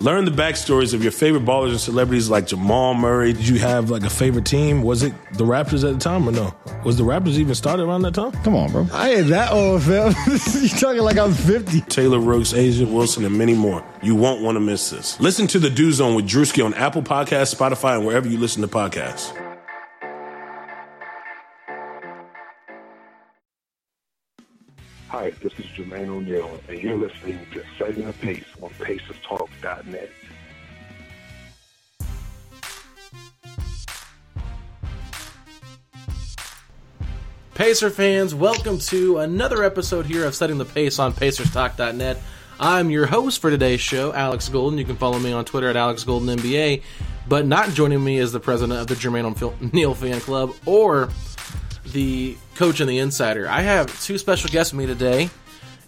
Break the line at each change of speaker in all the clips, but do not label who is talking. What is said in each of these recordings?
Learn the backstories of your favorite ballers and celebrities like Jamal Murray.
Did you have like a favorite team? Was it the Raptors at the time or no? Was the Raptors even started around that time?
Come on, bro. I ain't that old, fam. you talking like I'm 50.
Taylor Rooks, A'ja Wilson, and many more. You won't want to miss this. Listen to The Dew Zone with Drewski on Apple Podcasts, Spotify, and wherever you listen to podcasts.
Hi, this is Jermaine O'Neal, and you're listening to Setting the Pace on PacersTalk.net.
Pacer fans, welcome to another episode here of Setting the Pace on PacersTalk.net. I'm your host for today's show, Alex Golden. You can follow me on Twitter at AlexGoldenNBA. But not joining me is the president of the Jermaine O'Neal Fan Club or the coach and the insider. I have two special guests with me today,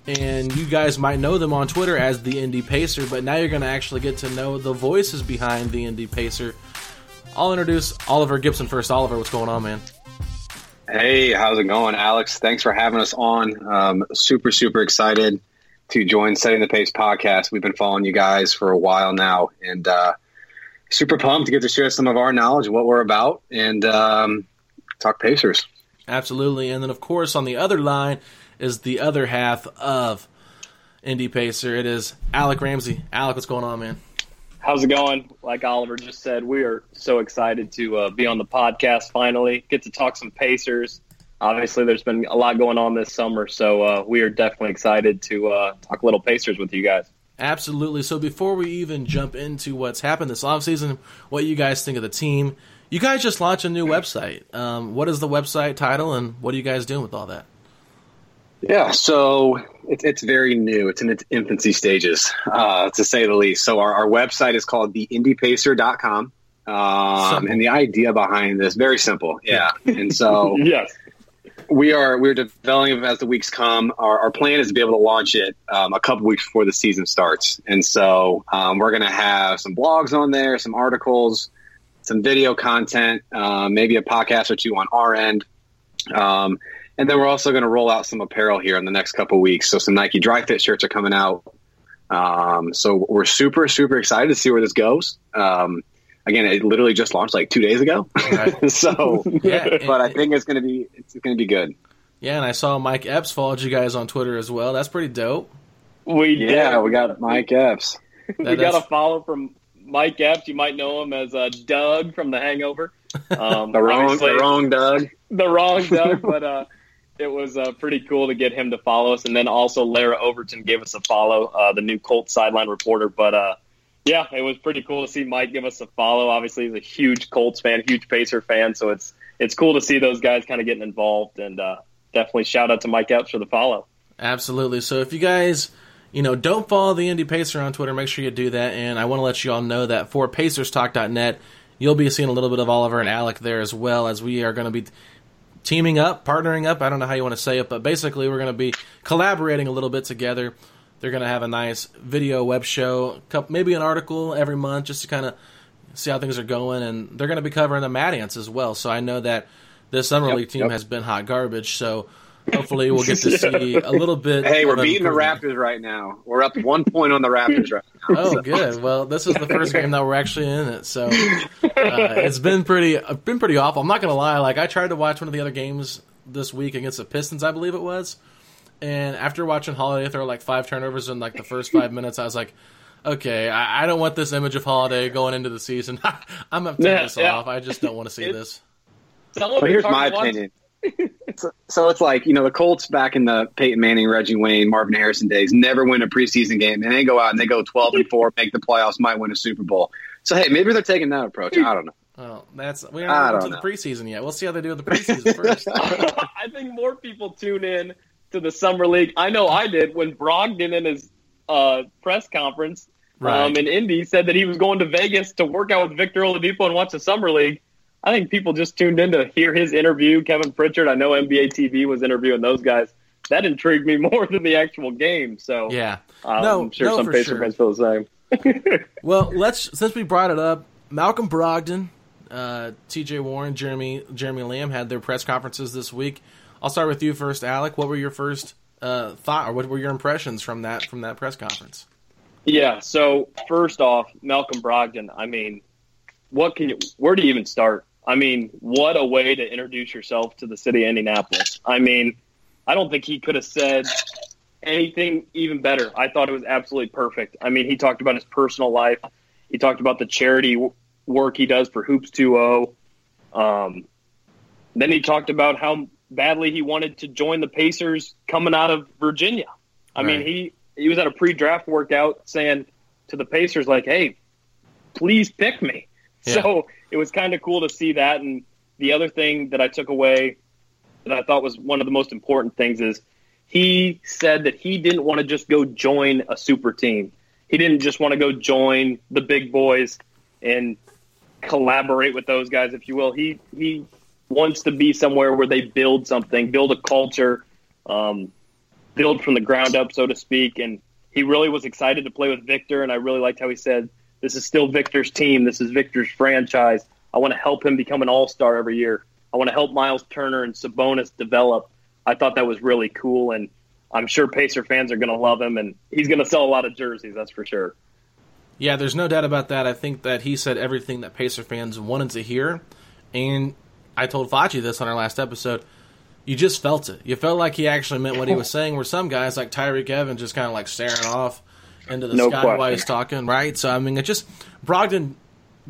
and you guys might know them on Twitter as the Indy Pacer, but now you're going to actually get to know the voices behind the Indy Pacer. I'll introduce Oliver Gibson first. Oliver, what's going on, man?
Hey, how's it going, Alex? Thanks for having us on. Um, super, super excited to join Setting the Pace podcast. We've been following you guys for a while now, and uh, super pumped to get to share some of our knowledge and what we're about and um, talk Pacers.
Absolutely. And then, of course, on the other line is the other half of Indy Pacer. It is Alec Ramsey. Alec, what's going on, man?
How's it going? Like Oliver just said, we are so excited to uh, be on the podcast finally, get to talk some Pacers. Obviously, there's been a lot going on this summer, so uh, we are definitely excited to uh, talk little Pacers with you guys.
Absolutely. So before we even jump into what's happened this offseason, what you guys think of the team, you guys just launched a new website. Um, what is the website title, and what are you guys doing with all that?
Yeah, so it's it's very new. It's in its infancy stages, uh, to say the least. So our, our website is called theindypacer.com. Um, and the idea behind this very simple, yeah. And so
yes,
we are we're developing as the weeks come. Our, our plan is to be able to launch it um, a couple weeks before the season starts, and so um, we're going to have some blogs on there, some articles, some video content, uh, maybe a podcast or two on our end. Um, and then we're also going to roll out some apparel here in the next couple weeks. So some Nike Dri-FIT shirts are coming out. Um, so we're super, super excited to see where this goes. Um, again, it literally just launched like two days ago. Right. so, yeah, but I think it's going to be it's going to be good.
Yeah, and I saw Mike Epps followed you guys on Twitter as well. That's pretty dope.
We
yeah, we got Mike Epps.
we got a follow from Mike Epps. You might know him as uh, Doug from The Hangover.
Um, the wrong, the wrong Doug.
The wrong Doug, but uh, it was uh, pretty cool to get him to follow us, and then also Larra Overton gave us a follow, uh, the new Colts sideline reporter. But uh, yeah, it was pretty cool to see Mike give us a follow. Obviously, he's a huge Colts fan, huge Pacer fan, so it's it's cool to see those guys kind of getting involved. And uh, definitely shout out to Mike Epps for the follow.
Absolutely. So if you guys you know, don't follow the Indy Pacer on Twitter. Make sure you do that. And I want to let you all know that for PacersTalk.net, you'll be seeing a little bit of Oliver and Alec there as well as we are going to be teaming up, partnering up. I don't know how you want to say it, but basically we're going to be collaborating a little bit together. They're going to have a nice video web show, maybe an article every month just to kind of see how things are going. And they're going to be covering the Mad Ants as well. So I know that this summer yep, league team yep. has been hot garbage. So hopefully we'll get to see a little bit.
Hey, we're beating the. Raptors right now. We're up one point on the Raptors right now.
Oh,
So-
good. Well, this is the first game that we're actually in it, so uh, it's been pretty uh, been pretty awful. I'm not gonna lie. Like I tried to watch one of the other games this week against the Pistons, I believe it was, and after watching Holiday throw like five turnovers in like the first five minutes, I was like, okay, I, I don't want this image of Holiday going into the season. I'm gonna turn
Yeah,
this
yeah.
off. I just don't want to see
It-
this.
Someone
But here's my
about-
opinion. so, so it's like you know the Colts back in the Peyton Manning, Reggie Wayne, Marvin Harrison days never win a preseason game, and they go out and they go twelve and four, make the playoffs, might win a Super Bowl. So hey, maybe they're taking that approach. I don't know.
Well, that's we
I
aren't
don't
into the
know.
preseason yet. We'll see how they do with the preseason first.
I think more people tune in to the summer league. I know I did when Brogdon in his uh, press conference
Right.
um, in Indy said that he was going to Vegas to work out with Victor Oladipo and watch the summer league. I think people just tuned in to hear his interview. Kevin Pritchard, I know NBA TV was interviewing those guys. That intrigued me more than the actual game. So
yeah.
um,
No,
I'm sure
no,
some
for
Pacer
sure.
fans feel the same.
Well, let's since we brought it up, Malcolm Brogdon, uh, T.J. Warren, Jeremy Jeremy Lamb had their press conferences this week. I'll start with you first, Alec. What were your first uh, thought, or what were your impressions from that from that press conference?
Yeah. So first off, Malcolm Brogdon. I mean, what can you? Where do you even start? I mean, what a way to introduce yourself to the city of Indianapolis. I mean, I don't think he could have said anything even better. I thought it was absolutely perfect. I mean, he talked about his personal life. He talked about the charity w- work he does for Hoops 2.0. Um, then he talked about how badly he wanted to join the Pacers coming out of Virginia. I mean, he he was at a pre-draft workout saying to the Pacers like, "Hey, please pick me."
Yeah.
So it was kind of cool to see that. And the other thing that I took away that I thought was one of the most important things is he said that he didn't want to just go join a super team. He didn't just want to go join the big boys and collaborate with those guys, if you will. He he wants to be somewhere where they build something, build a culture, um, build from the ground up, so to speak. And he really was excited to play with Victor, and I really liked how he said, "This is still Victor's team. This is Victor's franchise. I want to help him become an all star every year. I want to help Miles Turner and Sabonis develop." I thought that was really cool, and I'm sure Pacer fans are going to love him, and he's going to sell a lot of jerseys. That's for sure.
Yeah, there's no doubt about that. I think that he said everything that Pacer fans wanted to hear, and I told Fachi this on our last episode. You just felt it. You felt like he actually meant what he was saying. Where some guys like Tyreke Evans just kind of like staring off into the
No
sky while
question.
he's talking, right? So I mean, it just Brogdon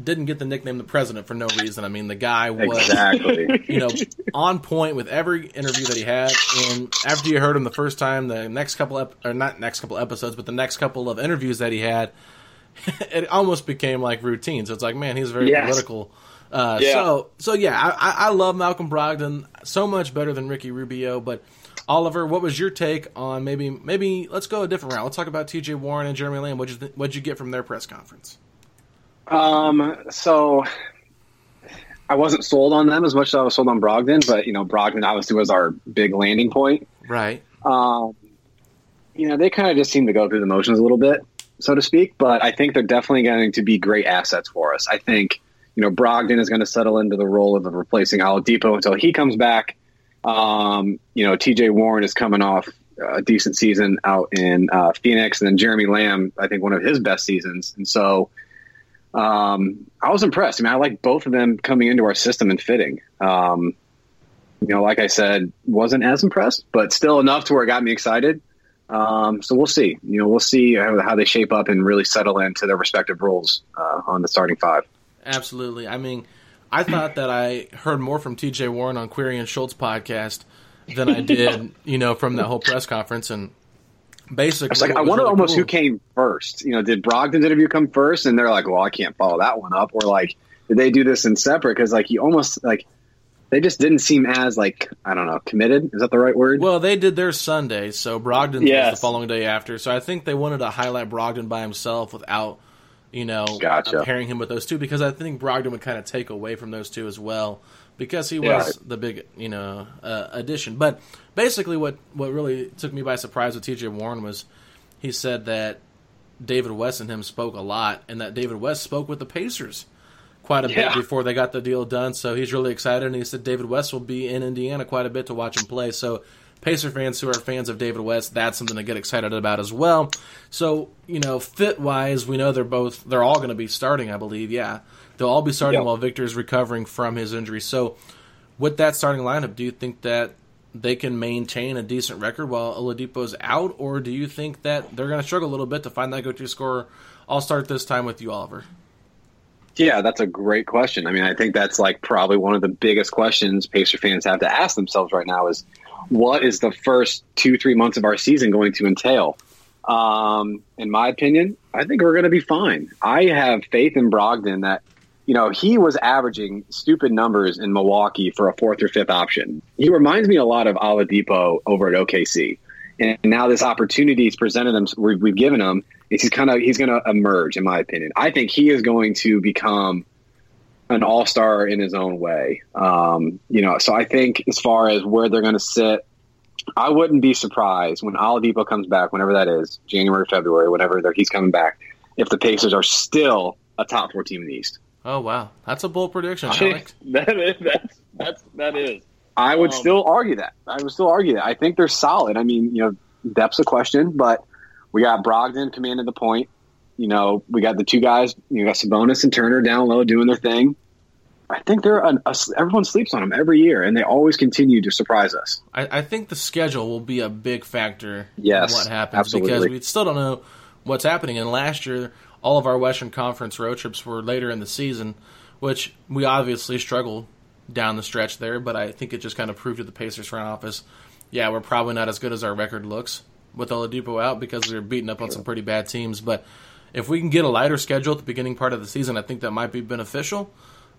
didn't get the nickname the president for no reason. I mean, the guy was
Exactly.
you know, on point with every interview that he had. And after you heard him the first time, the next couple ep- or not next couple episodes, but the next couple of interviews that he had, it almost became like routine. So it's like, man, he's very
Yes.
political. Uh,
Yeah.
So, so yeah, I, I- I love Malcolm Brogdon so much better than Ricky Rubio. But Oliver, what was your take on maybe maybe let's go a different route. Let's talk about T.J. Warren and Jeremy Lamb. What'd you th- what'd you get from their press conference?
Um, so I wasn't sold on them as much as I was sold on Brogdon, but you know, Brogdon obviously was our big landing point.
Right.
Um, you know, they kind of just seem to go through the motions a little bit, so to speak. But I think they're definitely going to be great assets for us. I think you know Brogdon is going to settle into the role of replacing Oladipo until he comes back. Um, you know, T.J. Warren is coming off a decent season out in uh, Phoenix, and then Jeremy Lamb, I think one of his best seasons, and so. Um, I was impressed. I mean, I like both of them coming into our system and fitting. Um, you know, like I said, wasn't as impressed, but still enough to where it got me excited. Um, so we'll see. You know, we'll see how, how they shape up and really settle into their respective roles uh, on the starting five.
Absolutely. I mean, I thought that I heard more from T.J. Warren on Query and Schultz podcast than I did, you know, from that whole press conference. And basically,
It's like I wonder
really
almost
cool-
who came first. You know, did Brogdon's interview come first? And they're like, well, I can't follow that one up, or like, did they do this in separate? Because like you almost like they just didn't seem as like I don't know committed. Is that the right word?
Well, they did their Sunday, so Brogdon was the following day after. So I think they wanted to highlight Brogdon by himself without, you know,
Gotcha.
pairing him with those two because I think Brogdon would kind of take away from those two as well because he
Yeah.
was the big, you know, uh, addition. But basically, what what really took me by surprise with T.J. Warren was he said that David West and him spoke a lot, and that David West spoke with the Pacers quite a bit before they got the deal done. So he's really excited, and he said David West will be in Indiana quite a bit to watch him play. So Pacer fans who are fans of David West, that's something to get excited about as well. So, you know, fit wise, we know they're both, they're all going to be starting, I believe. Yeah. They'll all be starting
Yep.
while Victor is recovering from his injury. So, with that starting lineup, do you think that they can maintain a decent record while Oladipo's out, or do you think that they're going to struggle a little bit to find that go-to scorer? I'll start this time with you, Oliver.
Yeah, that's a great question. I mean, I think that's like probably one of the biggest questions Pacer fans have to ask themselves right now is what is the first two, three months of our season going to entail? Um, in my opinion, I think we're going to be fine. I have faith in Brogdon that, you know, he was averaging stupid numbers in Milwaukee for a fourth or fifth option. He reminds me a lot of Oladipo over at OKC. And now this opportunity is presented him, we've given him, he's kind of he's going to emerge, in my opinion. I think he is going to become an all star in his own way. Um, you know, so I think as far as where they're going to sit, I wouldn't be surprised when Oladipo comes back, whenever that is, January, February, whenever they're- he's coming back, if the Pacers are still a top four team in the East.
Oh wow, that's a bold prediction,
Okay.
Alex.
That is that's that's that is.
I would
Um,
still argue that. I would still argue that. I think they're solid. I mean, you know, depth's a question, but we got Brogdon commanding the point. You know, we got the two guys. You got Sabonis and Turner down low doing their thing. I think they're an, a, everyone sleeps on them every year, and they always continue to surprise us.
I, I think the schedule will be a big factor
Yes,
in what happens
absolutely.
because we still don't know what's happening. And last year, all of our Western Conference road trips were later in the season, which we obviously struggled down the stretch there. But I think it just kind of proved to the Pacers front office, yeah, we're probably not as good as our record looks with Oladipo out because we were beating up on some pretty bad teams. But if we can get a lighter schedule at the beginning part of the season, I think that might be beneficial.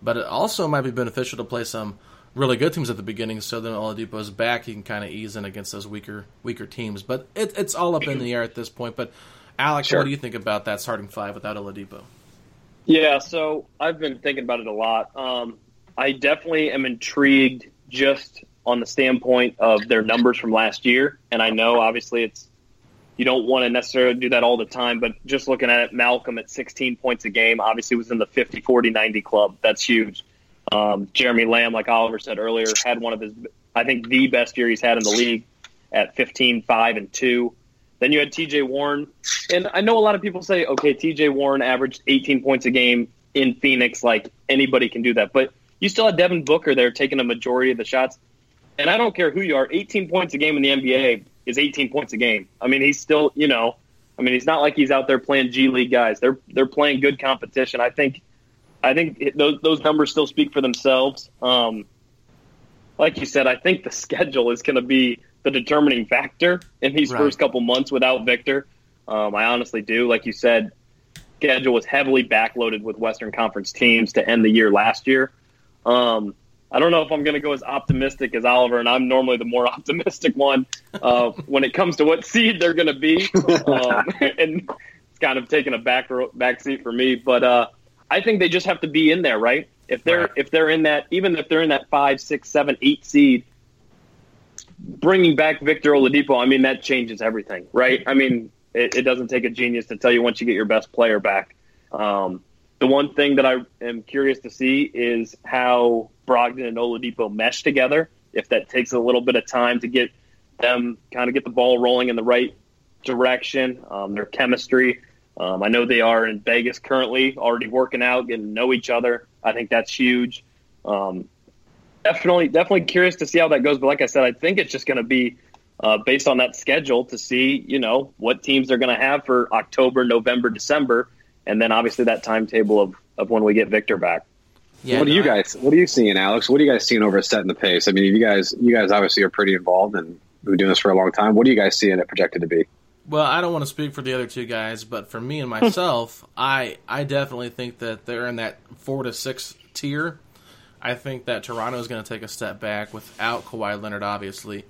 But it also might be beneficial to play some really good teams at the beginning, so then Oladipo's back, he can kind of ease in against those weaker weaker teams. But it, it's all up in the air at this point. But Alex,
Sure.
what do you think about that starting five without Oladipo?
Yeah, so I've been thinking about it a lot. Um, I definitely am intrigued just on the standpoint of their numbers from last year, and I know obviously it's you don't want to necessarily do that all the time, but just looking at it, Malcolm at 16 points a game, obviously was in the 50, 40, 90 club. That's huge. Um, Jeremy Lamb, like Oliver said earlier, had one of his, I think, the best year he's had in the league at 15, 5, and 2. Then you had TJ Warren. And I know a lot of people say, okay, TJ Warren averaged 18 points a game in Phoenix. Like anybody can do that. But you still had Devin Booker there taking a majority of the shots. And I don't care who you are, 18 points a game in the NBA is 18 points a game. I mean, he's still, you know, I mean, he's not like he's out there playing G League guys. They're they're playing good competition. I think, I think those those numbers still speak for themselves. Um, like you said, I think the schedule is going to be the determining factor in these
Right.
first couple months without Victor. Um, I honestly do. Like you said, schedule was heavily backloaded with Western Conference teams to end the year last year. Um, I don't know if I'm going to go as optimistic as Oliver, and I'm normally the more optimistic one uh, when it comes to what seed they're going to be. Um, and it's kind of taking a back back seat for me, but uh, I think they just have to be in there, right? If they're
Right.
if they're in that, even if they're in that five, six, seven, eight seed, bringing back Victor Oladipo, I mean that changes everything, right? I mean it, it doesn't take a genius to tell you once you get your best player back. Um, the one thing that I am curious to see is how Brogdon and Oladipo mesh together. If that takes a little bit of time to get them kind of get the ball rolling in the right direction, um, their chemistry. Um, I know they are in Vegas currently, already working out, getting to know each other. I think that's huge. Um, definitely, definitely curious to see how that goes. But like I said, I think it's just going to be uh, based on that schedule to see, you know, what teams they're going to have for October, November, December, and then obviously that timetable of, of when we get Victor back.
Yeah,
what are
no,
you
I-
guys? What are you seeing, Alex? What are you guys seeing over at Setting the Pace? I mean, you guys, you guys obviously are pretty involved and we've been doing this for a long time. What are you guys seeing it projected to be?
Well, I don't want to speak for the other two guys, but for me and myself, hmm. I I definitely think that they're in that four to six tier. I think that Toronto is going to take a step back without Kawhi Leonard. Obviously,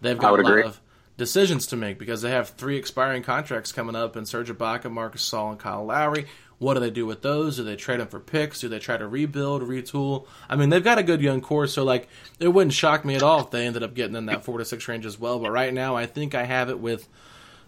they've got a lot
agree.
of decisions to make because they have three expiring contracts coming up in Serge Ibaka, Marc Gasol, and Kyle Lowry. What do they do with those? Do they trade them for picks? Do they try to rebuild, retool? I mean, they've got a good young core, so like it wouldn't shock me at all if they ended up getting in that four to six range as well. But right now, I think I have it with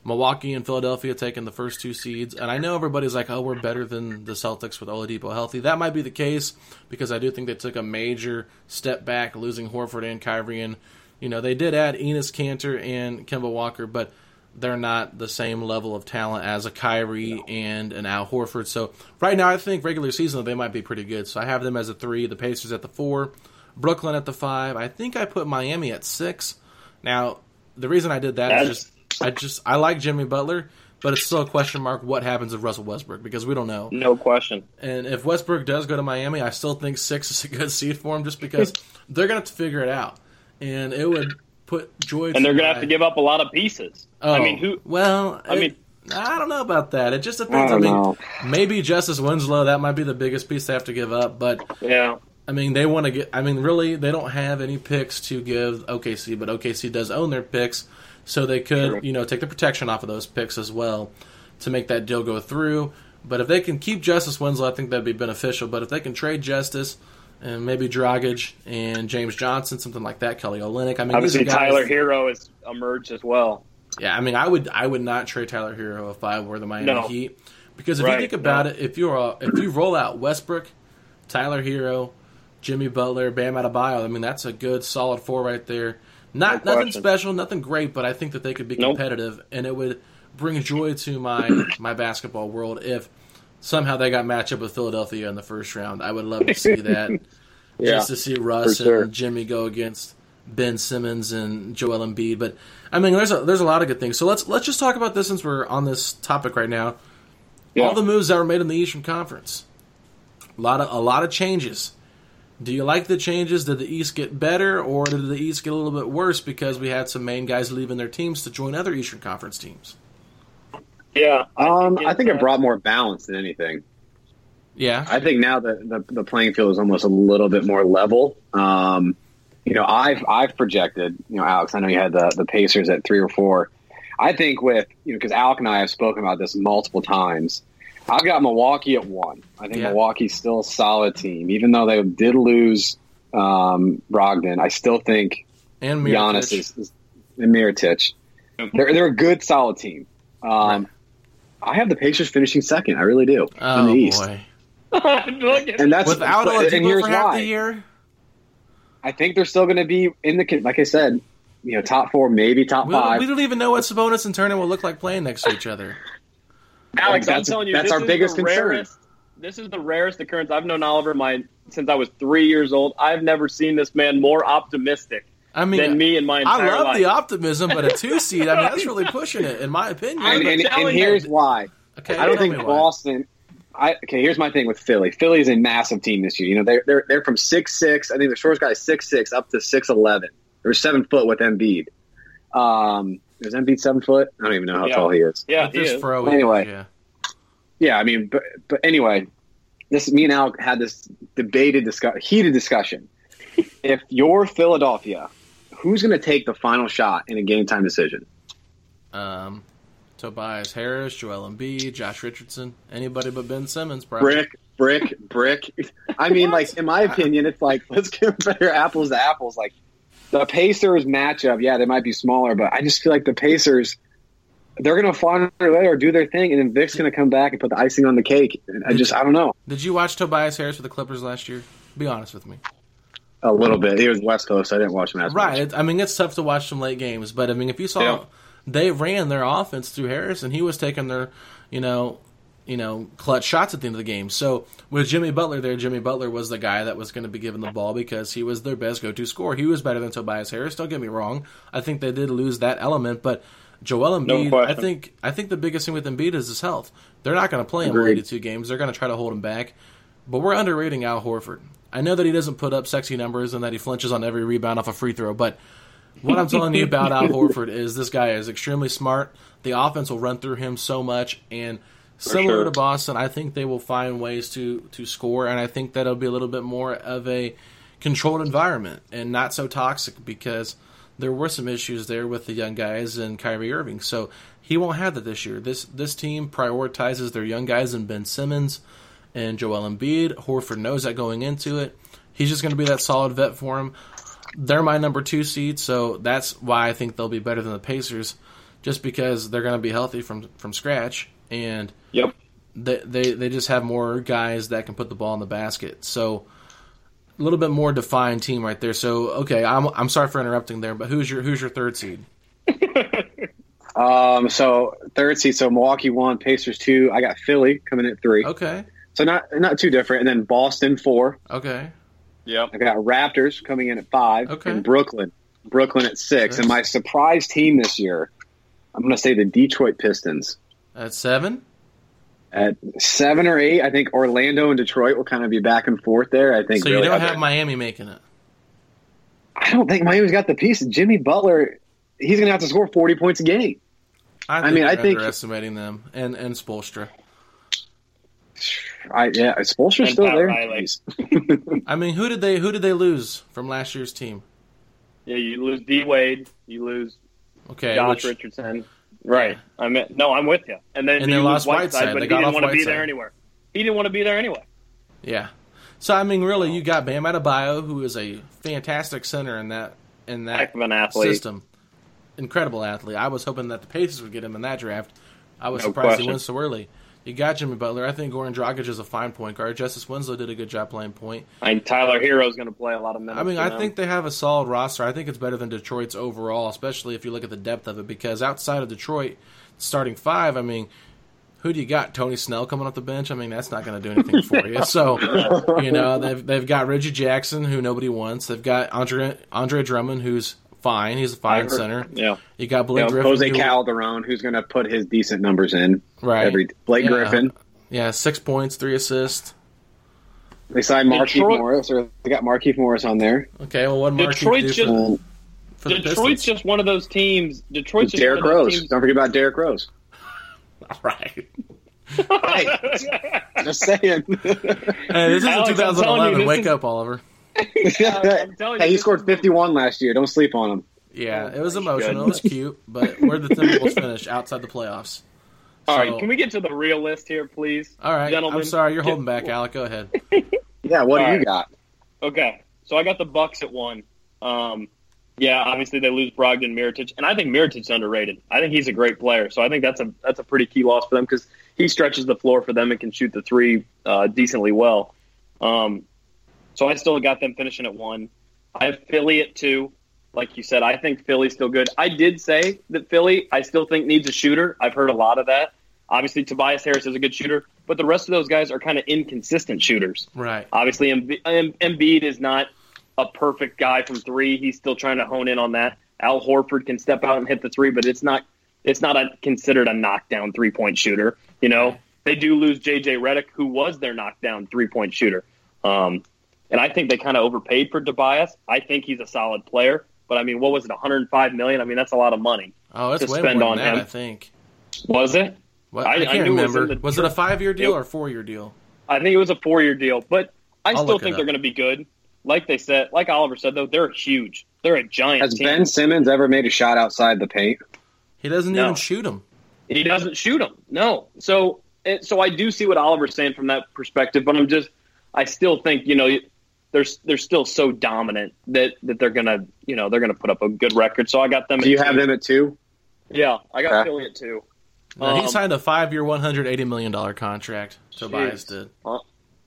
Milwaukee and Philadelphia taking the first two seeds. And I know everybody's like, oh, we're better than the Celtics with Oladipo healthy. That might be the case because I do think they took a major step back, losing Horford and Kyrie and, You know, they did add Enes Kanter and Kemba Walker, but they're not the same level of talent as a Kyrie and an Al Horford. So right now, I think regular season they might be pretty good. So I have them as a three, the Pacers at the four, Brooklyn at the five. I think I put Miami at six. Now the reason I did that is
That's-
just I just I like Jimmy Butler, but it's still a question mark what happens if Russell Westbrook because we don't know.
No question.
And if Westbrook does go to Miami, I still think six is a good seed for him just because they're have to figure it out. And it would put joy
And they're going to have to give up a lot of pieces.
Oh,
I mean, who?
Well,
I
it-
mean-
I don't know about that. It just depends. I,
don't
mean,
know.
maybe Justice Winslow that might be the biggest piece they have to give up, but
Yeah.
I mean, they want to get. I mean, really, they don't have any picks to give OKC, but OKC does own their picks, so they could,
Sure.
you know, take the protection off of those picks as well to make that deal go through. But if they can keep Justice Winslow, I think that'd be beneficial. But if they can trade Justice and maybe Dragic and James Johnson, something like that, Kelly Olynyk. I mean,
Obviously,
guys-
Tyler Herro has emerged as well.
yeah, I mean, I would I would not trade Tyler Herro if I were the Miami
No.
Heat because if you think about
no.
it, if you're uh, if you roll out Westbrook, Tyler Herro, Jimmy Butler, Bam Adebayo, I mean that's a good solid four right there. Not
No
nothing
question.
special, nothing great, but I think that they could be
Nope.
competitive, and it would bring joy to my my basketball world if somehow they got matched up with Philadelphia in the first round. I would love to see that.
Yeah,
just to see Russ
for sure.
and Jimmy go against Ben Simmons and Joel Embiid. But I mean, there's a, there's a lot of good things. So let's let's just talk about this since we're on this topic right now.
Yeah.
All the moves that were made in the Eastern Conference, a lot of a lot of changes. Do you like the changes? Did the East get better, or did the East get a little bit worse because we had some main guys leaving their teams to join other Eastern Conference teams?
Yeah.
Um, I think it
uh,
brought more balance than anything.
Yeah,
I think now the, the the playing field is almost a little bit more level. Um, you know, I've I've projected. You know, Alex, I know you had the the Pacers at three or four. I think with you know because Alec and I have spoken about this multiple times. I've got Milwaukee at one. I think
Yeah.
Milwaukee's still a solid team, even though they did lose um, Brogdon. I still think
and
Giannis
Mirotic.
is, is and Mirotic. They're they're a good solid team. Um, I have the Pacers finishing second. I really do in
Oh
the East,
boy!
And that's
Without
but- and here's
for half
why.
the year,
I think they're still going to be in the like I said, you know, top four, maybe top
we don't,
five.
we don't even know what Sabonis and Turner will look like playing next to each other.
Alex, I'm
That's-
telling you,
that's
this
our biggest concern.
rarest. This is the rarest occurrence. I've known Oliver my since I was three years old. I've never seen this man more optimistic
I mean,
than me and my entire
I love
life.
the optimism, but a two seed, I mean, that's really pushing it, in my opinion.
and,
I'm
and, and here's why.
okay,
I don't think. Boston. I, okay, here's my thing with Philly. Philly is a massive team this year. You know, they're they're, they're from six six. I think the shortest guy is six six up to six eleven. They're seven foot with Embiid. Um, is Embiid seven foot? I don't even know how
Yeah.
tall he is.
Yeah,
With
he is.
fro,
Anyway.
yeah.
Yeah, I mean, but but anyway, this me and Al had this debated, discuss, heated discussion. if you're Philadelphia, who's going to take the final shot in a game time decision?
Um, Tobias Harris, Joel Embiid, Josh Richardson, anybody but Ben Simmons, probably.
Brick, brick, brick. I mean, like in my opinion, it's like let's compare apples to apples. Like the Pacers matchup, yeah, they might be smaller, but I just feel like the Pacers. They're gonna way or do their thing, and then Vic's gonna come back and put the icing on the cake. And I just, I don't know,
Did you watch Tobias Harris for the Clippers last year? Be honest with me.
A little bit. He was West Coast. I didn't watch him as
Right.
much.
I mean, it's tough to watch some late games, but I mean, if you saw,
Yeah.
they ran their offense through Harris, and he was taking their, you know, you know, clutch shots at the end of the game. So with Jimmy Butler there, Jimmy Butler was the guy that was going to be given the ball because he was their best go-to scorer. He was better than Tobias Harris. Don't get me wrong. I think they did lose that element, but Joel Embiid, I think, I think the biggest thing with Embiid is his health. They're not going to play him
Agreed.
82 games. They're going to try to hold him back. But we're underrating Al Horford. I know that he doesn't put up sexy numbers and that he flinches on every rebound off a free throw, but what I'm telling you about Al Horford is this guy is extremely smart. The offense will run through him so much, and similar
sure.
to Boston, I think they will find ways to to score, and I think that'll be a little bit more of a controlled environment and not so toxic because there were some issues there with the young guys and Kyrie Irving. So he won't have that this year. This this team prioritizes their young guys and Ben Simmons and Joel Embiid. Horford knows that going into it. He's just going to be that solid vet for him. They're my number two seed, so that's why I think they'll be better than the Pacers, just because they're going to be healthy from from scratch and
Yep.
they, they they just have more guys that can put the ball in the basket. So a little bit more defined team right there. So okay, I'm I'm sorry for interrupting there, but who's your who's your third seed?
Um, so third seed, so Milwaukee one, Pacers two. I got Philly coming in at three.
Okay,
So not not too different. And then Boston four.
okay,
Yep.
I got Raptors coming in at five.
Okay.
And Brooklyn, Brooklyn at six.
Six.
And my surprise team this year, I'm going to say the Detroit Pistons
at seven.
at seven or eight. I think Orlando and Detroit will kind of be back and forth there. I think.
So you don't
I-
have Miami making it.
I don't think Miami's got the piece. Jimmy Butler, he's going to have to score 40 points a game.
I,
I mean, I think-
underestimating them and and Spoelstra.
I yeah, is Spoelstra
And
still
Pat
there?
Riley.
I mean, who did they who did they lose from last year's team?
Yeah, you lose D Wade, you lose
Okay,
Josh
which,
Richardson. Right. I mean, no, I'm with you. And then
And
you
they
lose
lost Whiteside.
but
They
he
got
didn't want to be there anywhere. He didn't want to be there anyway.
yeah. So I mean, really, you got Bam Adebayo, who is a fantastic center in that in that
Heck of an athlete.
system. Incredible athlete. I was hoping that the Pacers would get him in that draft. I was
No
surprised he went so early. You got Jimmy Butler. I think Goran Dragic is a fine point guard. Justice Winslow did a good job playing point.
I mean, Tyler Herro's going to play a lot of minutes.
I mean, I
them.
think they have a solid roster. I think it's better than Detroit's overall, especially if you look at the depth of it. Because outside of Detroit, starting five, I mean, who do you got? Tony Snell coming off the bench. I mean, that's not going to do anything for you. So, you know, they've they've got Reggie Jackson, who nobody wants. They've got Andre Andre Drummond, who's fine. He's a fine
heard-
center.
Yeah.
You got
You
Blake
know,
Griffin,
Jose
who-
Calderon, who's going to put his decent numbers in.
right?
Every Blake
Yeah.
Griffin.
yeah, six points, three assists.
They signed Markieff
Detroit-
Morris, or they got Markieff Morris on there.
Okay, well, what Mark
Detroit's just-
for,
Um,
for
Detroit's
Pistons?
just one of those teams. Detroit's just
Derrick
one of those
Rose.
teams.
Don't forget about Derrick Rose.
All right. right.
Just saying.
Hey, this is
Alex, I'm
2011.
you,
Wake
is-
up, Oliver.
I'm telling you,
hey, he scored
is-
51 last year. Don't sleep on him.
Yeah,
Oh
it was
my
emotional. It was cute, but where did the Timberwolves finish outside the playoffs?
All right,
So-
can we get to the real list here, please?
All right,
Gentlemen,
I'm sorry, you're
get-
holding back, Alec. Go ahead.
Yeah, what
All
do you got?
Okay, so I got the Bucks at one. Um, yeah, obviously they lose Brogdon, Mirotic, and I think Mirotic's underrated. I think he's a great player, so I think that's a that's a pretty key loss for them because he stretches the floor for them and can shoot the three uh, decently well. Um, so I still got them finishing at one. I have Philly at two. Like you said, I think Philly's still good. I did say that Philly, I still think needs a shooter. I've heard a lot of that. Obviously, Tobias Harris is a good shooter, but the rest of those guys are kind of inconsistent shooters.
Right.
Obviously, Embi- Em- Embiid is not a perfect guy from three. He's still trying to hone in on that. Al Horford can step out and hit the three, but it's not it's not a, considered a knockdown three point shooter. You know, they do lose JJ Redick, who was their knockdown three point shooter. Um, and I think they kind of overpaid for Tobias. I think he's a solid player, but I mean, what was it, 105 million? I mean, that's a lot of money.
Oh, it's
to
way
spend
more
on
than that,
him.
I think.
Was it?
What,
I-
I,
I
can't
knew it was
remember.
the
Was, it a five year deal
It-
or a four year deal?
I think it was a four year deal, but I
I'll
still think they're going to be good. Like they said, like Oliver said, though, they're huge. They're a giant
Has
team.
Ben Simmons ever made a shot outside the paint?
He doesn't
No.
even shoot him.
he doesn't shoot them. No. So, so I do see what Oliver's saying from that perspective, but I'm just, I still think you know they're they're still so dominant that that they're gonna you know they're gonna put up a good record. So I got them.
Do you
at
have them at two?
Yeah, I got
Okay.
Philly at two.
Now, he
Um,
signed a five year, $180 million contract. Tobias did.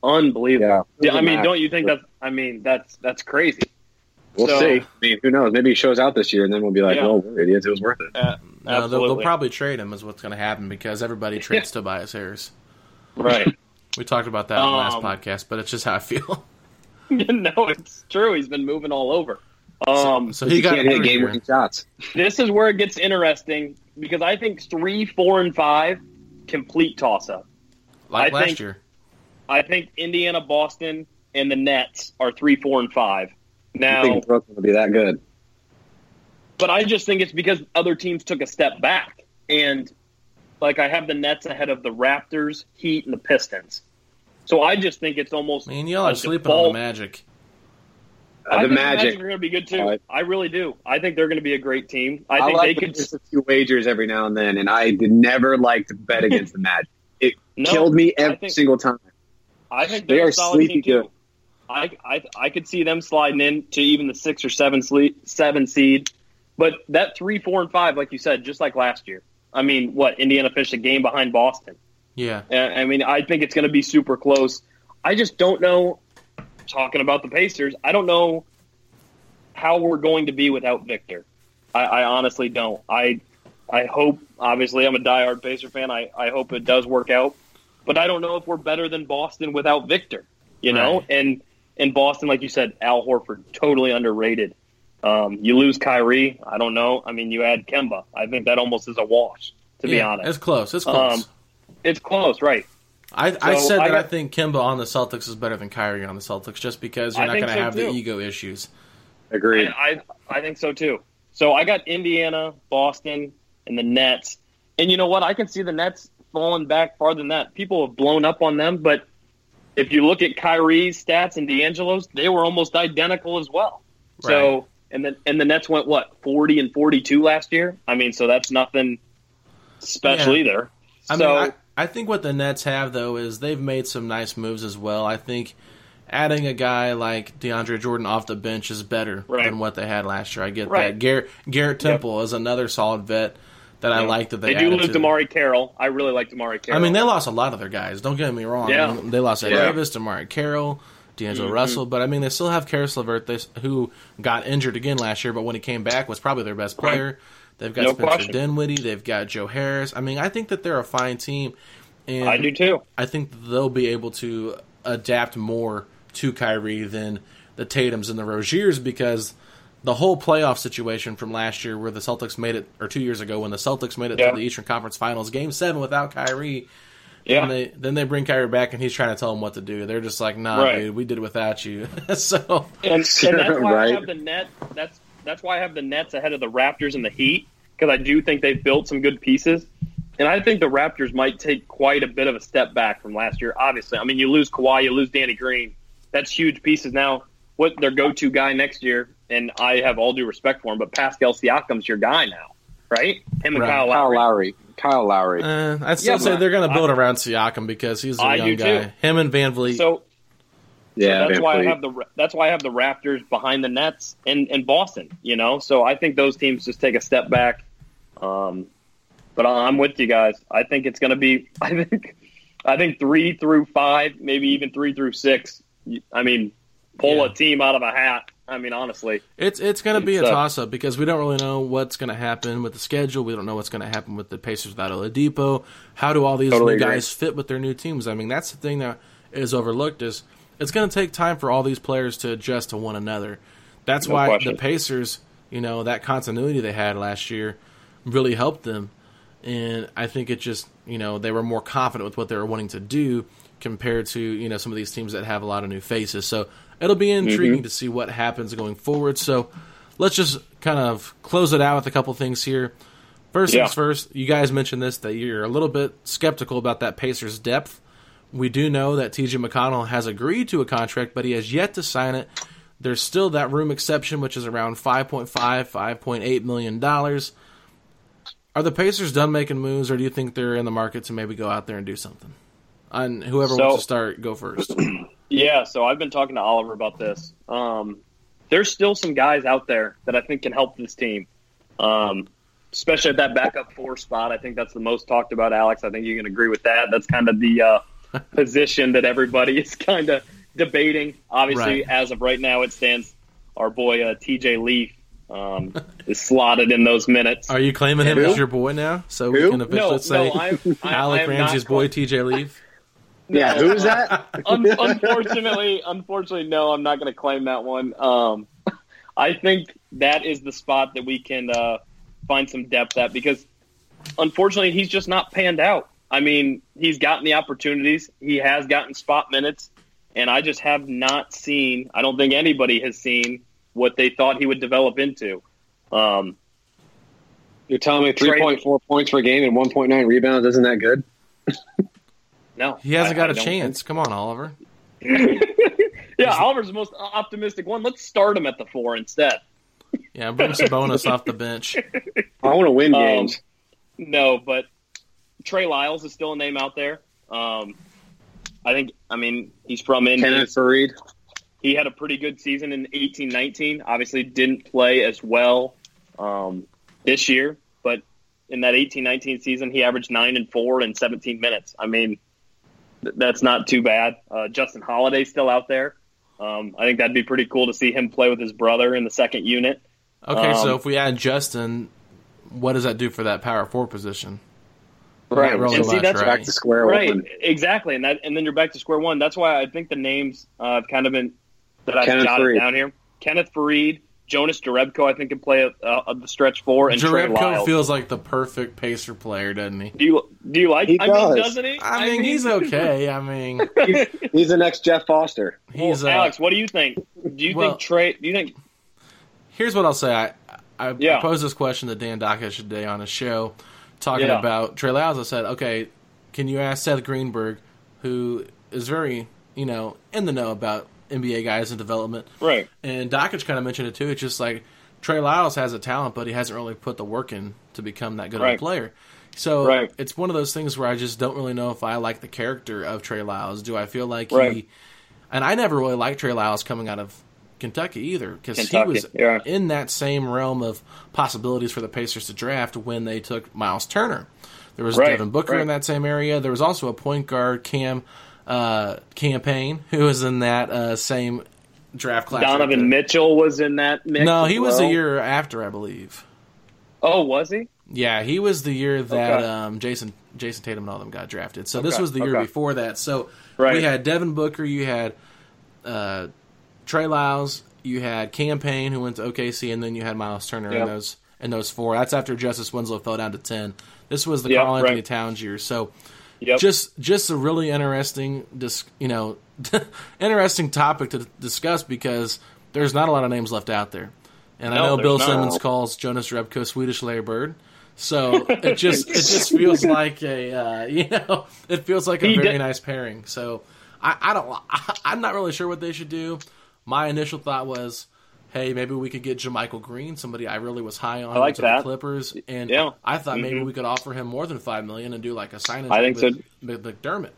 Unbelievable.
Yeah.
Yeah, I mean, don't you think that? I mean, that's that's crazy.
We'll
So-
see. I mean, who knows? Maybe he shows out this year, and then we'll be like,
Yeah.
"Oh, we're idiots. It was worth it."
Uh,
No, they'll, they'll probably trade him, is what's going to happen because everybody trades Tobias Harris.
right.
We talked about that on the last
Um,
podcast, but it's just how I feel.
no, it's true. He's been moving all over. Um,
So he
He
got
can't hit game winning shots.
this is where it gets interesting because I think three, four, and five complete toss up.
like
I
last
think-
year.
I think Indiana, Boston, and the Nets are three, four, and five.
Now, I
Now,
think Brooklyn will be that good.
but I just think it's because other teams took a step back, and like I have the Nets ahead of the Raptors, Heat, and the Pistons. So I just think it's almost.
I mean, y'all are sleeping on the Magic.
Uh,
I
the
think
Magic.
the Magic are going to be good too.
All right.
I really do. I think they're going to be a great team. I,
I,
think
like
they could.
miss a few wagers every now and then, and I did never like to bet against the Magic. It
No,
killed me every
think-
single time.
I think
They
they're
are
a solid
sleepy
too.
good.
I, I I could see them sliding in to even the six or seven sleep, seven seed, but that three, four, and five, like you said, just like last year. I mean, what Indiana finished a game behind Boston.
Yeah.
I mean, I think it's going to be super close. I just don't know. talking about the Pacers, I don't know how we're going to be without Victor. I, I honestly don't. I I hope. Obviously, I'm a diehard Pacer fan. I, I hope it does work out, but I don't know if we're better than Boston without Victor. You know,
Right.
and in Boston, like you said, Al Horford totally underrated. Um, you lose Kyrie. I don't know. I mean, you add Kemba. I think that almost is a wash. To be honest,
it's close. It's close.
Um, it's close, right?
I, I said
I
that I think Kemba on the Celtics is better than Kyrie on the Celtics, just because you're
I
not going to
so,
have the ego issues.
Agreed.
I, I I think so too. So I got Indiana, Boston, and the Nets. And you know what? I can see the Nets falling back farther than that. People have blown up on them, but if you look at Kyrie's stats and D'Angelo's, they were almost identical as well.
Right.
So and then and the Nets went what forty and forty two last year. I mean, so that's nothing special
Yeah.
either.
I
so
mean, I, think what the Nets have though is they've made some nice moves as well. I think adding a guy like DeAndre Jordan off the bench is better
Right.
than what they had last year. I get
Right.
that. Garrett Garrett Temple is another solid vet that I like that they,
they do lose. DeMarre Carroll. I really like DeMarre Carroll.
I mean, they lost a lot of their guys. Don't get me wrong.
Yeah.
I mean, they lost Ed
Yeah.
Davis, DeMarre Carroll, D'Angelo
Mhm.
Russell, but I mean, they still have Caris LeVert, who got injured again last year, but when he came back, was probably their best player. They've got
No
Spencer
question.
Dinwiddie. They've got Joe Harris. I mean, I think that they're a fine team, and
I do too.
I think they'll be able to adapt more to Kyrie than the Tatum's and the Roziers because the whole playoff situation from last year, where the Celtics made it, or two years ago, when the Celtics made it
Yeah.
to the Eastern Conference Finals, Game Seven without Kyrie.
Yeah.
And they then they bring Kyrie back and he's trying to tell them what to do. They're just like, nah,
Right.
dude, we did it without you. so
and, and that's why I have the net. That's that's why I have the Nets ahead of the Raptors and the Heat because I do think they've built some good pieces, and I think the Raptors might take quite a bit of a step back from last year. Obviously, I mean you lose Kawhi, you lose Danny Green. That's huge pieces now. What their go-to guy next year, and I have all due respect for him, but Pascal Siakam's your guy now, right? Him and
Right.
Kyle
Kyle
Lowry.
Lowry. Kyle Lowry.
uh, I'd still
Yeah,
say they're going to build
I-
around Siakam because he's a
I
young guy.
too.
Him and VanVleet.
So
yeah,
that's
Van
why I have the that's why I have the Raptors behind the Nets and, and Boston. You know, so I think those teams just take a step back. Um, but I- I'm with you guys. I think it's going to be. I think I think three through five, maybe even three through six. I mean, pull
Yeah.
a team out of a hat. I mean, honestly,
It's it's going to be a
It's, uh,
toss up because we don't really know what's going to happen with the schedule. We don't know what's going to happen with the Pacers without Oladipo. How do all these
Totally
new
agree.
guys fit with their new teams? I mean, that's the thing that is overlooked is it's going to take time for all these players to adjust to one another. That's
No
why
question.
the Pacers, you know, that continuity they had last year really helped them. And I think it just, you know, they were more confident with what they were wanting to do compared to, you know, some of these teams that have a lot of new faces. So it'll be
Mm-hmm.
intriguing to see what happens going forward. So let's just kind of close it out with a couple things here. First
Yeah.
things first, you guys mentioned this that you're a little bit skeptical about that Pacers depth. We do know that TJ McConnell has agreed to a contract, but he has yet to sign it. There's still that room exception, which is around 5.5, 5.8 million dollars. Are the Pacers done making moves, or do you think they're in the market to maybe go out there and do something? And whoever
So-
wants to start, go first.
Yeah, so I've been talking to Oliver about this. Um, there's still some guys out there that I think can help this team, um, especially at that backup four spot. I think that's the most talked about, Alex. I think you can agree with that. That's kind of the uh, position that everybody is kind of debating. Obviously,
Right.
as of right now, it stands our boy uh, TJ Leaf um, is slotted in those minutes.
Are you claiming him
Who?
as your boy now? So we
Who?
can officially
No,
say
no, I'm- I-
Alec
I am
Ramsey's boy,
cla-
TJ Leaf.
yeah,
No.
who is that?
Un- unfortunately, unfortunately, no, I'm not going to claim that one. Um, I think that is the spot that we can uh, find some depth at because, unfortunately, he's just not panned out. I mean, he's gotten the opportunities, he has gotten spot minutes, and I just have not seen. I don't think anybody has seen what they thought he would develop into. Um,
You're telling me 3.4 points per game and 1.9 rebounds isn't that good?
no,
He hasn't
I-
got
I
a
don't
chance. Come on, Oliver.
Yeah, Oliver's the most optimistic one. Let's start him at the four instead.
Yeah, bring Sabonis off the bench.
I want to win
Um,
games.
No, but Trey Lyles is still a name out there. Um, I think, I mean, he's from Indy.
Kenneth Faried.
He had a pretty good season in eighteen nineteen. Obviously, didn't play as well um, this year, but in that eighteen nineteen season, he averaged nine and four in 17 minutes. I mean, th- that's not too bad. Uh, Justin Holiday's still out there. Um, I think that'd be pretty cool to see him play with his brother in the second unit.
Okay, so
Um,
if we add Justin, what does that do for that power four position?
Right.
Not really
And see,
much,
that's
right?
Back to square
Right,
one.
exactly, and that and then you're back to square one. That's why I think the names uh, have kind of been that I've
Kenneth
jotted
Faried.
down here. Kenneth Faried, Jonas Jerebko, I think can play a, a, the stretch four, and Trey
Jerebko
Lyles.
feels like the perfect pacer player, doesn't he?
do you do you like?
He
I mean,
does.
doesn't he?
I mean, he's okay. I mean,
He's the next Jeff Foster.
he's uh,
Alex. What do you think? Do you
well-
think Trey? Do you think?
here's what I'll say. I I,
Yeah.
I posed this question to Dan Dakich today on his show, talking
Yeah.
about Trey Lyles. I said, okay, can you ask Seth Greenberg, who is very you know in the know about NBA guys in development,
Right.
And Dakich kind of mentioned it too. It's just like Trey Lyles has a talent, but he hasn't really put the work in to become that good of a player. So
Right.
it's one of those things where I just don't really know if I like the character of Trey Lyles. Do I feel like
Right.
he? And I never really liked Trey Lyles coming out of Kentucky either because he was
yeah.
in that same realm of possibilities for the Pacers to draft when they took Miles Turner. There was
Right,
Devin Booker
right.
in that same area. There was also a point guard Cam uh, Cam Payne who was in that uh, same draft class.
Donovan
there.
Mitchell was in that mix.
No, he was the
well.
year after, I believe.
Oh, was he?
Yeah, he was the year that
Okay.
um, Jayson Jayson Tatum and all of them got drafted. So this was the year
okay.
before that. So
Right.
we had Devin Booker, you had uh, Trey Lyles, you had Cam Payne who went to OKC, and then you had Miles Turner in those in those four. That's after Justice Winslow fell down to ten. This was the
Yep,
Carl Anthony
right.
Towns year. So
Yep.
just just a really interesting dis, you know interesting topic to discuss because there's not a lot of names left out there and i know bill
not.
simmons calls jonas Jerebko swedish Larry Bird. so it just it just feels like a uh, you know it feels like a
He
very
did-
nice pairing so i, I don't I, i'm not really sure what they should do my initial thought was hey maybe we could get JaMychal Green somebody i really was high on
I like that.
the clippers and
Yeah.
i thought maybe
Mhm.
we could offer him more than five million and do like a sign
I think
with,
so.
mcdermott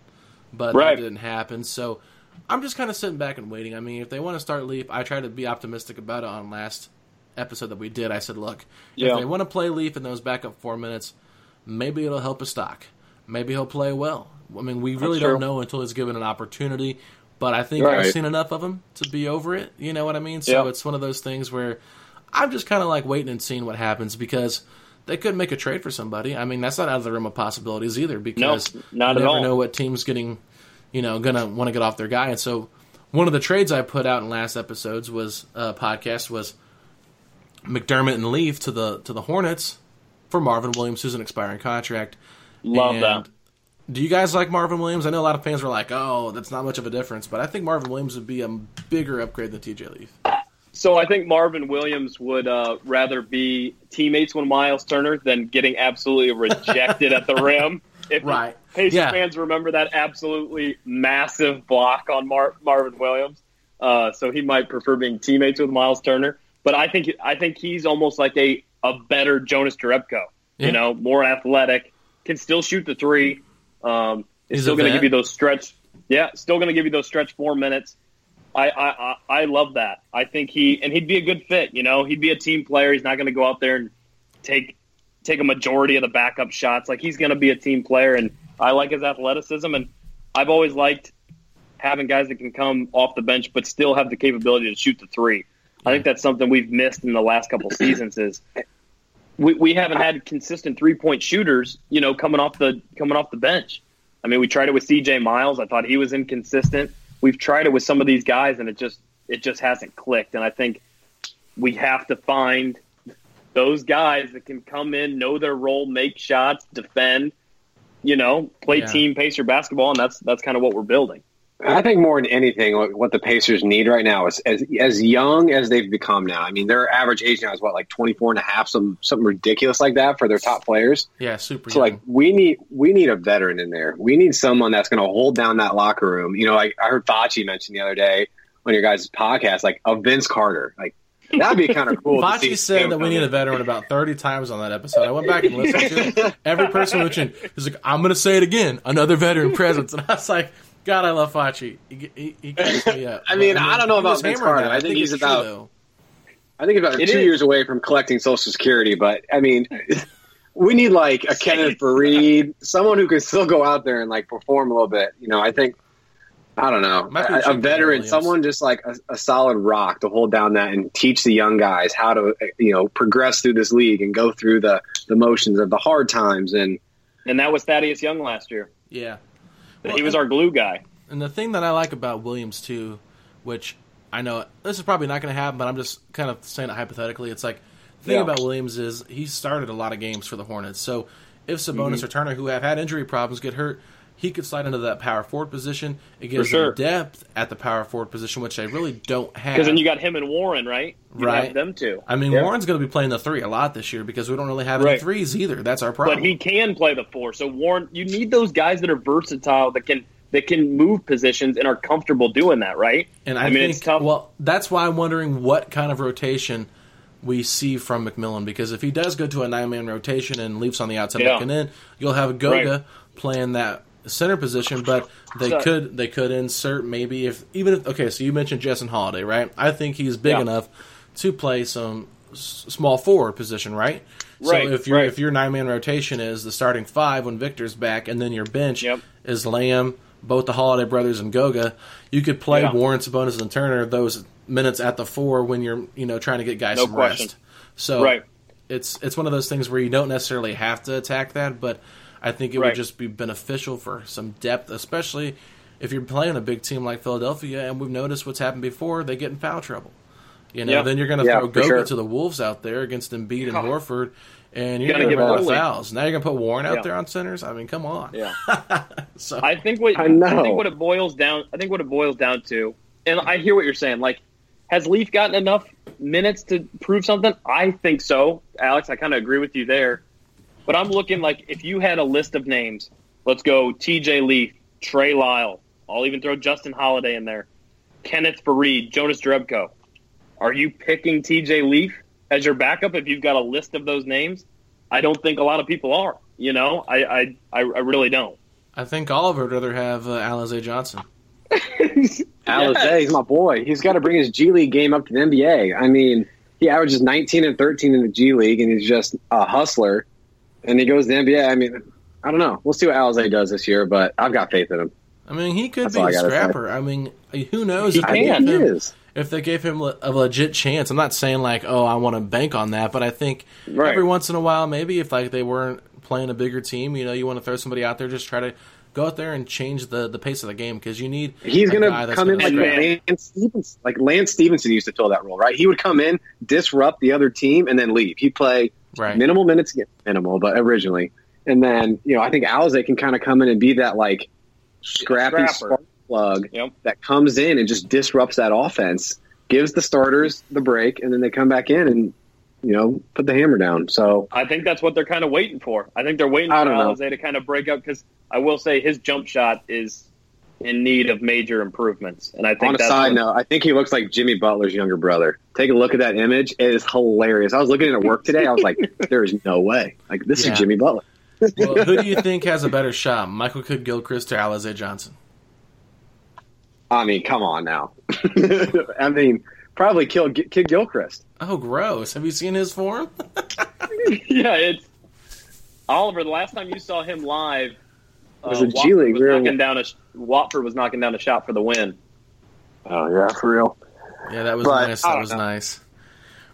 but
Right.
that didn't happen. So I'm just kind of sitting back and waiting. I mean, if they want to start Leaf, I tried to be optimistic about it on last episode that we did. I said, look,
Yeah.
if they want to play Leaf in those backup four minutes, maybe it'll help his stock. Maybe he'll play well. I mean, we really
That's
don't
true.
know until he's given an opportunity. But I think
Right.
I've seen enough of them to be over it. You know what I mean? So
Yeah.
it's one of those things where I'm just kind of like waiting and seeing what happens because they could make a trade for somebody. I mean, that's not out of the realm of possibilities either because
not
you never
all.
know what team's getting, you know, gonna want to get off their guy. And so one of the trades I put out in last episodes was uh, podcast was McDermott and Leaf to the to the Hornets for Marvin Williams, who's an expiring contract.
Love
And
that.
Do you guys like Marvin Williams? I know a lot of fans were like, "Oh, that's not much of a difference," but I think Marvin Williams would be a bigger upgrade than TJ Leaf.
So I think Marvin Williams would uh, rather be teammates with Miles Turner than getting absolutely rejected at the rim. If
Right.
Pacers
Yeah.
fans remember that absolutely massive block on Mar- Marvin Williams. Uh, so he might prefer being teammates with Miles Turner. But I think I think he's almost like a, a better Jonas Jerebko.
Yeah.
You know, more athletic, can still shoot the three. Um, is
He's
still going to give you those stretch. Yeah, still going to give you those stretch four minutes. I, I I I love that. I think he and he'd be a good fit. You know, he'd be a team player. He's not going to go out there and take take a majority of the backup shots. Like he's going to be a team player, and I like his athleticism. And I've always liked having guys that can come off the bench but still have the capability to shoot the three. I think that's something we've missed in the last couple seasons. Is we, we haven't had consistent three point shooters. You know, coming off the coming off the bench. I mean, we tried it with C.J. Miles. I thought he was inconsistent. We've tried it with some of these guys, and it just it just hasn't clicked. And I think we have to find those guys that can come in, know their role, make shots, defend, you know, play
Yeah.
team pacer basketball, and that's that's kind of what we're building.
I think more than anything, what the Pacers need right now is as as young as they've become now. I mean, their average age now is what, like 24 and a half, some something ridiculous like that for their top players.
Yeah, super.
So
young.
like we need we need a veteran in there. We need someone that's going to hold down that locker room. You know, like I heard Facci mention the other day on your guys' podcast, like a Vince Carter. Like that'd be kind of cool. see
said that we need a veteran about 30 times on that episode. I went back and listened to it. Every person mentioned, he's like, I'm going to say it again, another veteran presence. And I was like, God, I love Facci. He, he, he me up.
I mean,
But,
I don't know about
was
Vince Carter.
that.
I think he's
it's true,
about-
though.
I think about
It
two
is.
years away from collecting Social Security, but I mean, we need like a Kenneth Faried, someone who can still go out there and like perform a little bit. You know, I think I don't know, a, a veteran, someone just like a, a solid rock to hold down that and teach the young guys how to, you know, progress through this league and go through the the motions of the hard times. And
And that was Thaddeus Young last year.
Yeah. Well,
he was
and-
our glue guy.
And the thing that I like about Williams too, which I know this is probably not going to happen, but I'm just kind of saying it hypothetically. It's like the thing
Yeah.
about Williams is he started a lot of games for the Hornets. So if Sabonis
Mm-hmm.
or Turner, who have had injury problems, get hurt, he could slide into that power forward position. It gives
sure.
them depth at the power forward position, which they really don't have.
Because then you got him and Warren, right? You
Right.
have them too.
I mean,
Yeah.
Warren's going to be playing the three a lot this year because we don't really have any threes either. That's our problem.
But he can play the four. So Warren, you need those guys that are versatile that can that can move positions and are comfortable doing that, right?
And I,
mean,
think,
it's tough.
well, that's why I'm wondering what kind of rotation we see from McMillan. Because if he does go to a nine man rotation and leaves on the outside
Yeah.
looking in, you'll have Goga
Right.
playing that center position. But they could they could insert maybe if even if okay. So you mentioned Justin Holiday, right? I think he's big
Yeah.
enough to play some s- small forward position, right?
Right,
So if your
right.
if your nine man rotation is the starting five when Victor's back, and then your bench
Yep.
is Lamb, both the Holiday brothers, and Goga, you could play
Yeah.
Warren Sabonis and Turner those minutes at the four when you're you know trying to get guys
No
some
question.
rest. So
Right.
it's it's one of those things where you don't necessarily have to attack that, but I think it would just be beneficial for some depth, especially if you're playing a big team like Philadelphia, and we've noticed what's happened before. They get in foul trouble. You know,
Yeah.
then you're going to
Yeah,
throw
for
Goga
sure.
to the Wolves out there against Embiid and Horford, and you're
Gotta
going to
give
get a lot of fouls. Now you're going to put Warren out
Yeah.
there on centers. I mean, come on.
Yeah.
So
I think what
I know.
think what it boils down. I think what it boils down to, and I hear what you're saying. Like, has Leaf gotten enough minutes to prove something? I think so, Alex. I kind of agree with you there. But I'm looking like if you had a list of names, let's go T.J. Leaf, Trey Lyle. I'll even throw Justin Holiday in there, Kenneth Faried, Jonas Jerebko. Are you picking T.J. Leaf as your backup if you've got a list of those names? I don't think a lot of people are. You know, I I, I, I really don't.
I think Oliver would rather have uh, Alize Johnson.
Alize, he's my boy. He's got to bring his G League game up to the NBA. I mean, he averages 19 and 13 in the G League, and he's just a hustler. And he goes to the NBA. I mean, I don't know. We'll see what Alize does this year, but I've got faith in him.
I mean, he could
That's
be a
gotta say.
scrapper. I mean, who knows
He
if they
can.
gave him
is.
if they gave him a legit chance. I'm not saying like, oh, I want to bank on that, but I think
Right.
every once in a while, maybe if like they weren't playing a bigger team, you know, you want to throw somebody out there, just try to go out there and change the the pace of the game because you need.
He's going to come in like. Lance Stephenson. Like Lance Stephenson used to fill that role, right? He would come in, disrupt the other team, and then leave. He'd play
right.
minimal minutes, minimal, but originally. And then, you know, I think Alize can kind of come in and be that like scrappy spark plug
Yep.
that comes in and just disrupts that offense, gives the starters the break, and then they come back in and, you know, put the hammer down. So
I think that's what they're kind of waiting for. I think they're waiting for
I know.
Alize to kind of break up because I will say his jump shot is in need of major improvements, and I think
on a
that's
side note, I think he looks like Jimmy Butler's younger brother. Take a look at that image. It is hilarious. I was looking at a work today. I was like, there is no way. Like, this
Yeah.
is Jimmy Butler.
well, who do you think has a better shot, Michael Kidd Gilchrist or Alize Johnson?
I mean, come on now. I mean, probably kill Kid Gilchrist.
Oh, gross! Have you seen his form?
yeah, it's Oliver. The last time you saw him live, uh,
was a G
Watford
League.
was
We were-
knocking down a Watford was knocking down a shot for the win.
Oh, yeah, for real.
yeah, that was
But,
nice. That was
know.
nice.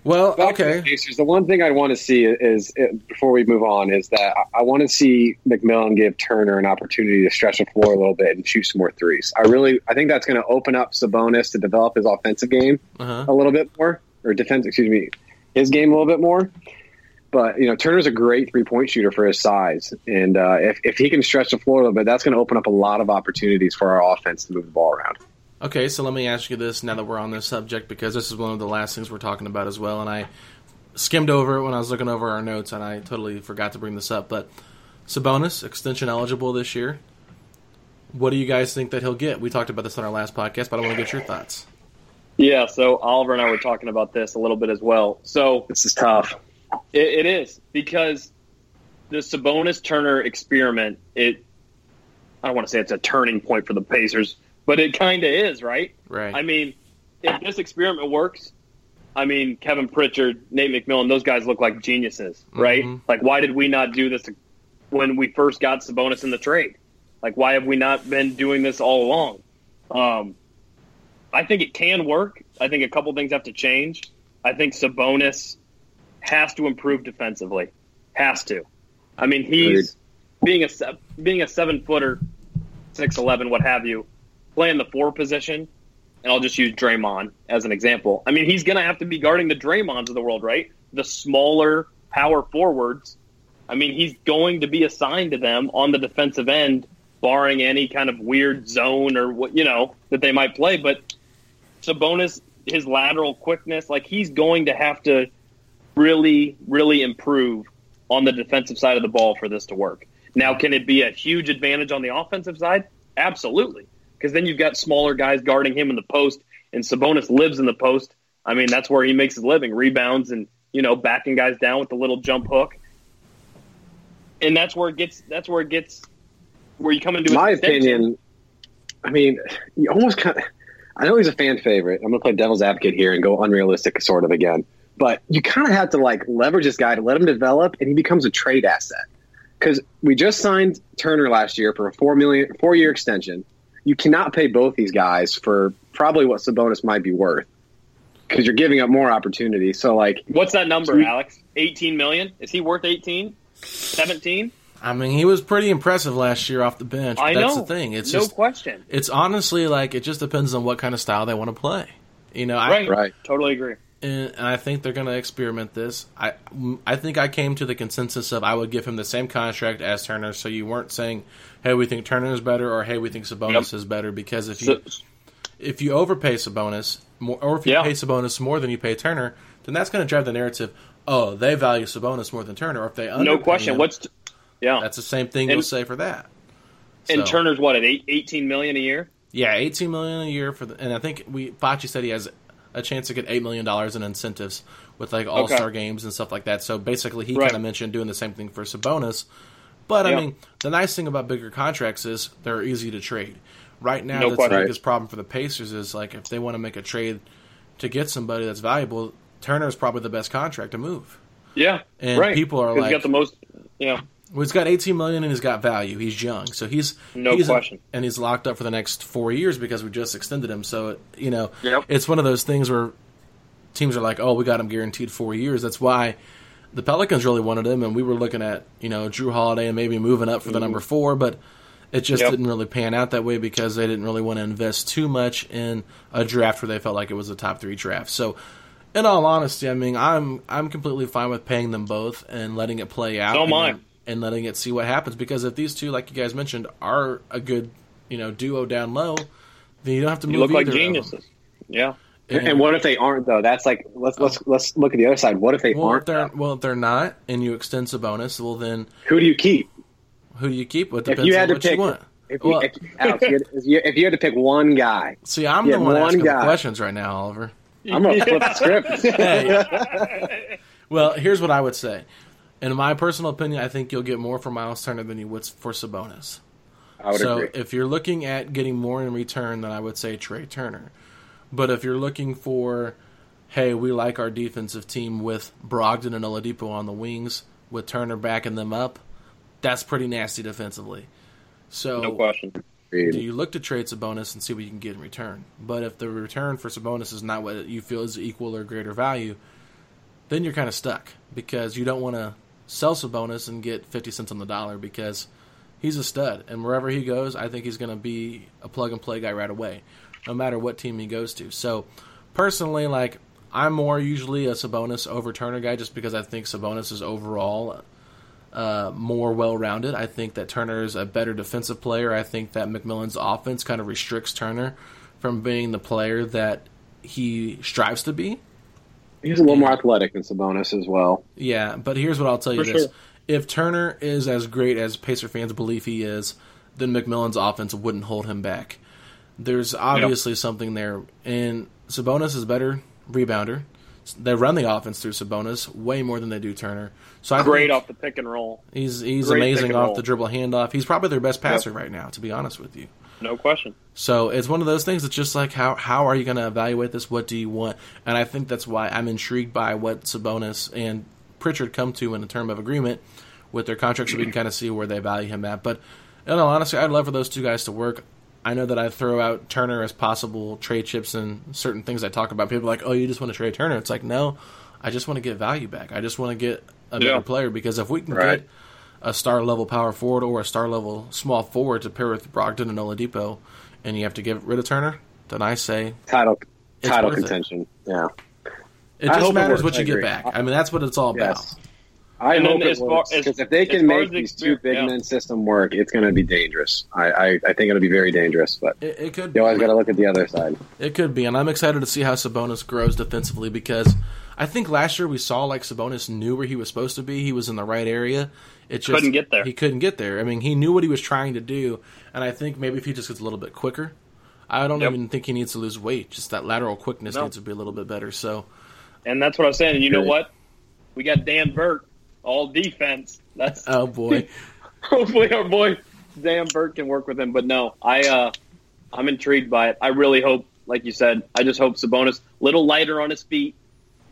Well,
Back to the
okay.
Pacers, the one thing I want to see is, is before we move on is that I, I want to see McMillan give Turner an opportunity to stretch the floor a little bit and shoot some more threes. I really, I think that's going to open up Sabonis to develop his offensive game
Uh-huh.
a little bit more, or defense, excuse me, his game a little bit more. But you know, Turner's a great three point shooter for his size, and uh, if if he can stretch the floor a little bit, that's going to open up a lot of opportunities for our offense to move the ball around.
Okay, so let me ask you this now that we're on this subject because this is one of the last things we're talking about as well, and I skimmed over it when I was looking over our notes, and I totally forgot to bring this up. But Sabonis extension eligible this year. What do you guys think that he'll get? We talked about this on our last podcast, but I want to get your thoughts.
Yeah, so Oliver and I were talking about this a little bit as well. So
This is tough.
It, it is because the Sabonis Turner experiment. It I don't want to say it's a turning point for the Pacers, but it kind of is, right?
Right.
I mean, if this experiment works, I mean, Kevin Pritchard, Nate McMillan, those guys look like geniuses, right?
Mhm.
Like, why did we not do this when we first got Sabonis in the trade? Like, why have we not been doing this all along? Um, I think it can work. I think a couple things have to change. I think Sabonis has to improve defensively. Has to. I mean, he's being a being a seven footer, six eleven, what have you, playing the four position. And I'll just use Draymond as an example. I mean, he's going to have to be guarding the Draymonds of the world, right? The smaller power forwards. I mean, he's going to be assigned to them on the defensive end, barring any kind of weird zone or what you know that they might play. But Sabonis, his lateral quickness, like he's going to have to really, really improve on the defensive side of the ball for this to work. Now, can it be a huge advantage on the offensive side? Absolutely, because then you've got smaller guys guarding him in the post, and Sabonis lives in the post. I mean, that's where he makes his living, rebounds and you know backing guys down with the little jump hook, and that's where it gets. That's where it gets. Where you come into
my opinion. I mean, you almost kind of. I know he's a fan favorite. I'm going to play devil's advocate here and go unrealistic sort of again. But you kind of have to like leverage this guy to let him develop, and he becomes a trade asset. Because we just signed Turner last year for a four million four year extension. You cannot pay both these guys for probably what Sabonis might be worth because you're giving up more opportunity. So like,
What's that number,
Sweet.
Alex? 18 million? Is he worth 18? 17?
I mean, he was pretty impressive last year off the bench. But
I
that's
know.
the thing. It's
no
just
question.
it's honestly like it just depends on what kind of style they want to play. You know, I,
Right.
Right.
Totally agree.
And, I think they're going to experiment this. I mm, I think I came to the consensus of I would give him the same contract as Turner, so you weren't saying, "Hey, we think Turner is better," or "Hey, we think Sabonis
Yep.
is better." Because if you if you overpay Sabonis more, or if you
Yeah.
pay Sabonis more than you pay Turner, then that's going to drive the narrative. Oh, they value Sabonis more than Turner. Or if they
no question.
him,
What's yeah?
that's the same thing
And-
you'll say for that.
and
So-
Turner's what at eight, 18 million a year?
Yeah, eighteen million a year for the, and I think we Facci said he has a chance to get eight million dollars in incentives with like All Star games and stuff like that. So basically, he
Right.
kind of mentioned doing the same thing for Sabonis. But I mean, the nice thing about bigger contracts is they're easy to trade. Right now,
No
that's the biggest problem for the Pacers is like if they want to make a trade to get somebody that's valuable, Turner is probably the best contract to move.
Yeah,
And
right.
people are like-
got the most. Yeah,
Well, he's got 18 million and he's got value. He's young, so he's
No
he's
question.
and he's locked up for the next four years because we just extended him. So you know,
Yep.
it's one of those things where teams are like, "Oh, we got him guaranteed four years." That's why the Pelicans really wanted him, and we were looking at you know Drew Holiday and maybe moving up for the mm-hmm. number four, but it just
Yep.
didn't really pan out that way because they didn't really want to invest too much in a draft where they felt like it was a top three draft. So. In all honesty, I mean, I'm I'm completely fine with paying them both and letting it play out.
So am I.
and, and letting it see what happens. Because if these two, like you guys mentioned, are a good, you know, duo down low, then you don't have to
you
move
look like
either of them.
geniuses. Yeah,
and what if they aren't though? That's like let's let's oh. let's look at the other side. What if they
Well,
aren't?
they're well, if they're not, and you extend Sabonis, well, then
Who do you keep?
who do you keep? What
If
depends
you
on
had to
what
pick,
you want.
if you,
Well,
if, Alex, if you, had, if you- had to pick one guy,
see, I'm the one asking
guy.
the questions right now, Oliver.
I'm gonna flip the script.
Hey. well, here's what I would say. In my personal opinion, I think you'll get more for Miles Turner than you would for Sabonis.
I would
so
agree.
if you're looking at getting more in return, then I would say Trey Turner. But if you're looking for, hey, we like our defensive team with Brogdon and Oladipo on the wings, with Turner backing them up, that's pretty nasty defensively. So
no question.
do you look to trade Sabonis and see what you can get in return? But if the return for Sabonis is not what you feel is equal or greater value, then you're kind of stuck because you don't want to sell Sabonis and get 50 cents on the dollar because he's a stud. And wherever he goes, I think he's going to be a plug and play guy right away, no matter what team he goes to. So, personally, like, I'm more usually a Sabonis over Turner guy just because I think Sabonis is overall uh, more well rounded. I think that Turner is a better defensive player. I think that McMillan's offense kind of restricts Turner from being the player that he strives to be.
He's a little more athletic than Sabonis as well.
Yeah, but here's what I'll tell you
For
this.
sure.
If Turner is as great as Pacer fans believe he is, then McMillan's offense wouldn't hold him back. There's obviously something there. And Sabonis is a better rebounder. They run the offense through Sabonis way more than they do Turner. So I
Great off the pick and roll.
he's he's
great
amazing off
roll.
the dribble handoff. He's probably their best passer right now, to be honest with you.
No question.
So it's one of those things. It's just like how how are you going to evaluate this? What do you want? And I think that's why I'm intrigued by what Sabonis and Pritchard come to in a term of agreement with their contracts, so we can kind of see where they value him at. But in all honesty, I'd love for those two guys to work. I know that I throw out Turner as possible trade chips and certain things I talk about. People are like, oh, you just want to trade Turner. It's like, no, I just want to get value back. I just want to get a better player because if we can
Right.
get a star level power forward or a star level small forward to pair with Brogdon and Oladipo, and you have to get rid of Turner, then I say
Title title
worth it.
contention. Yeah.
it
I
just
it
matters
works.
what you get back. I mean, that's what it's all about.
Yes. I
And then
hope it
as far-
works because if they can make
the
these two big
yeah.
men system work, it's going to be dangerous. I, I, I think it'll be very dangerous. But
It, it could.
you always
be.
got to look at the other side.
It could be, and I'm excited to see how Sabonis grows defensively because I think last year we saw like Sabonis knew where he was supposed to be. He was in the right area. It just
Couldn't get there.
He couldn't get there. I mean, he knew what he was trying to do, and I think maybe if he just gets a little bit quicker, I don't
Yep.
even think he needs to lose weight. Just that lateral quickness
No.
needs to be a little bit better. So,
And that's what I was saying. And you know what? We got Dan Burke, all defense. That's
oh boy,
hopefully our boy Dan Burke can work with him. But no, I uh, I'm intrigued by it. I really hope, like you said, I just hope Sabonis little lighter on his feet.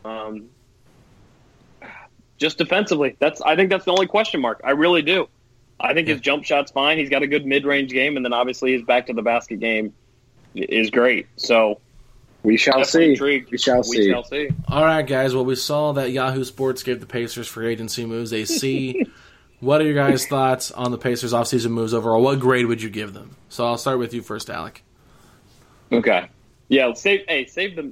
Um, just defensively, that's I think that's the only question mark. I really do. I think his jump shot's fine. He's got a good mid range game, and then obviously his back to the basket game is great. So
We shall
definitely
see.
intrigued.
We shall
We
see.
shall see.
all right, guys. Well, we saw that Yahoo Sports gave the Pacers free agency moves a C. what are your guys' thoughts on the Pacers offseason moves overall? What grade would you give them? So I'll start with you first, Alec.
Okay. Yeah, save hey, save the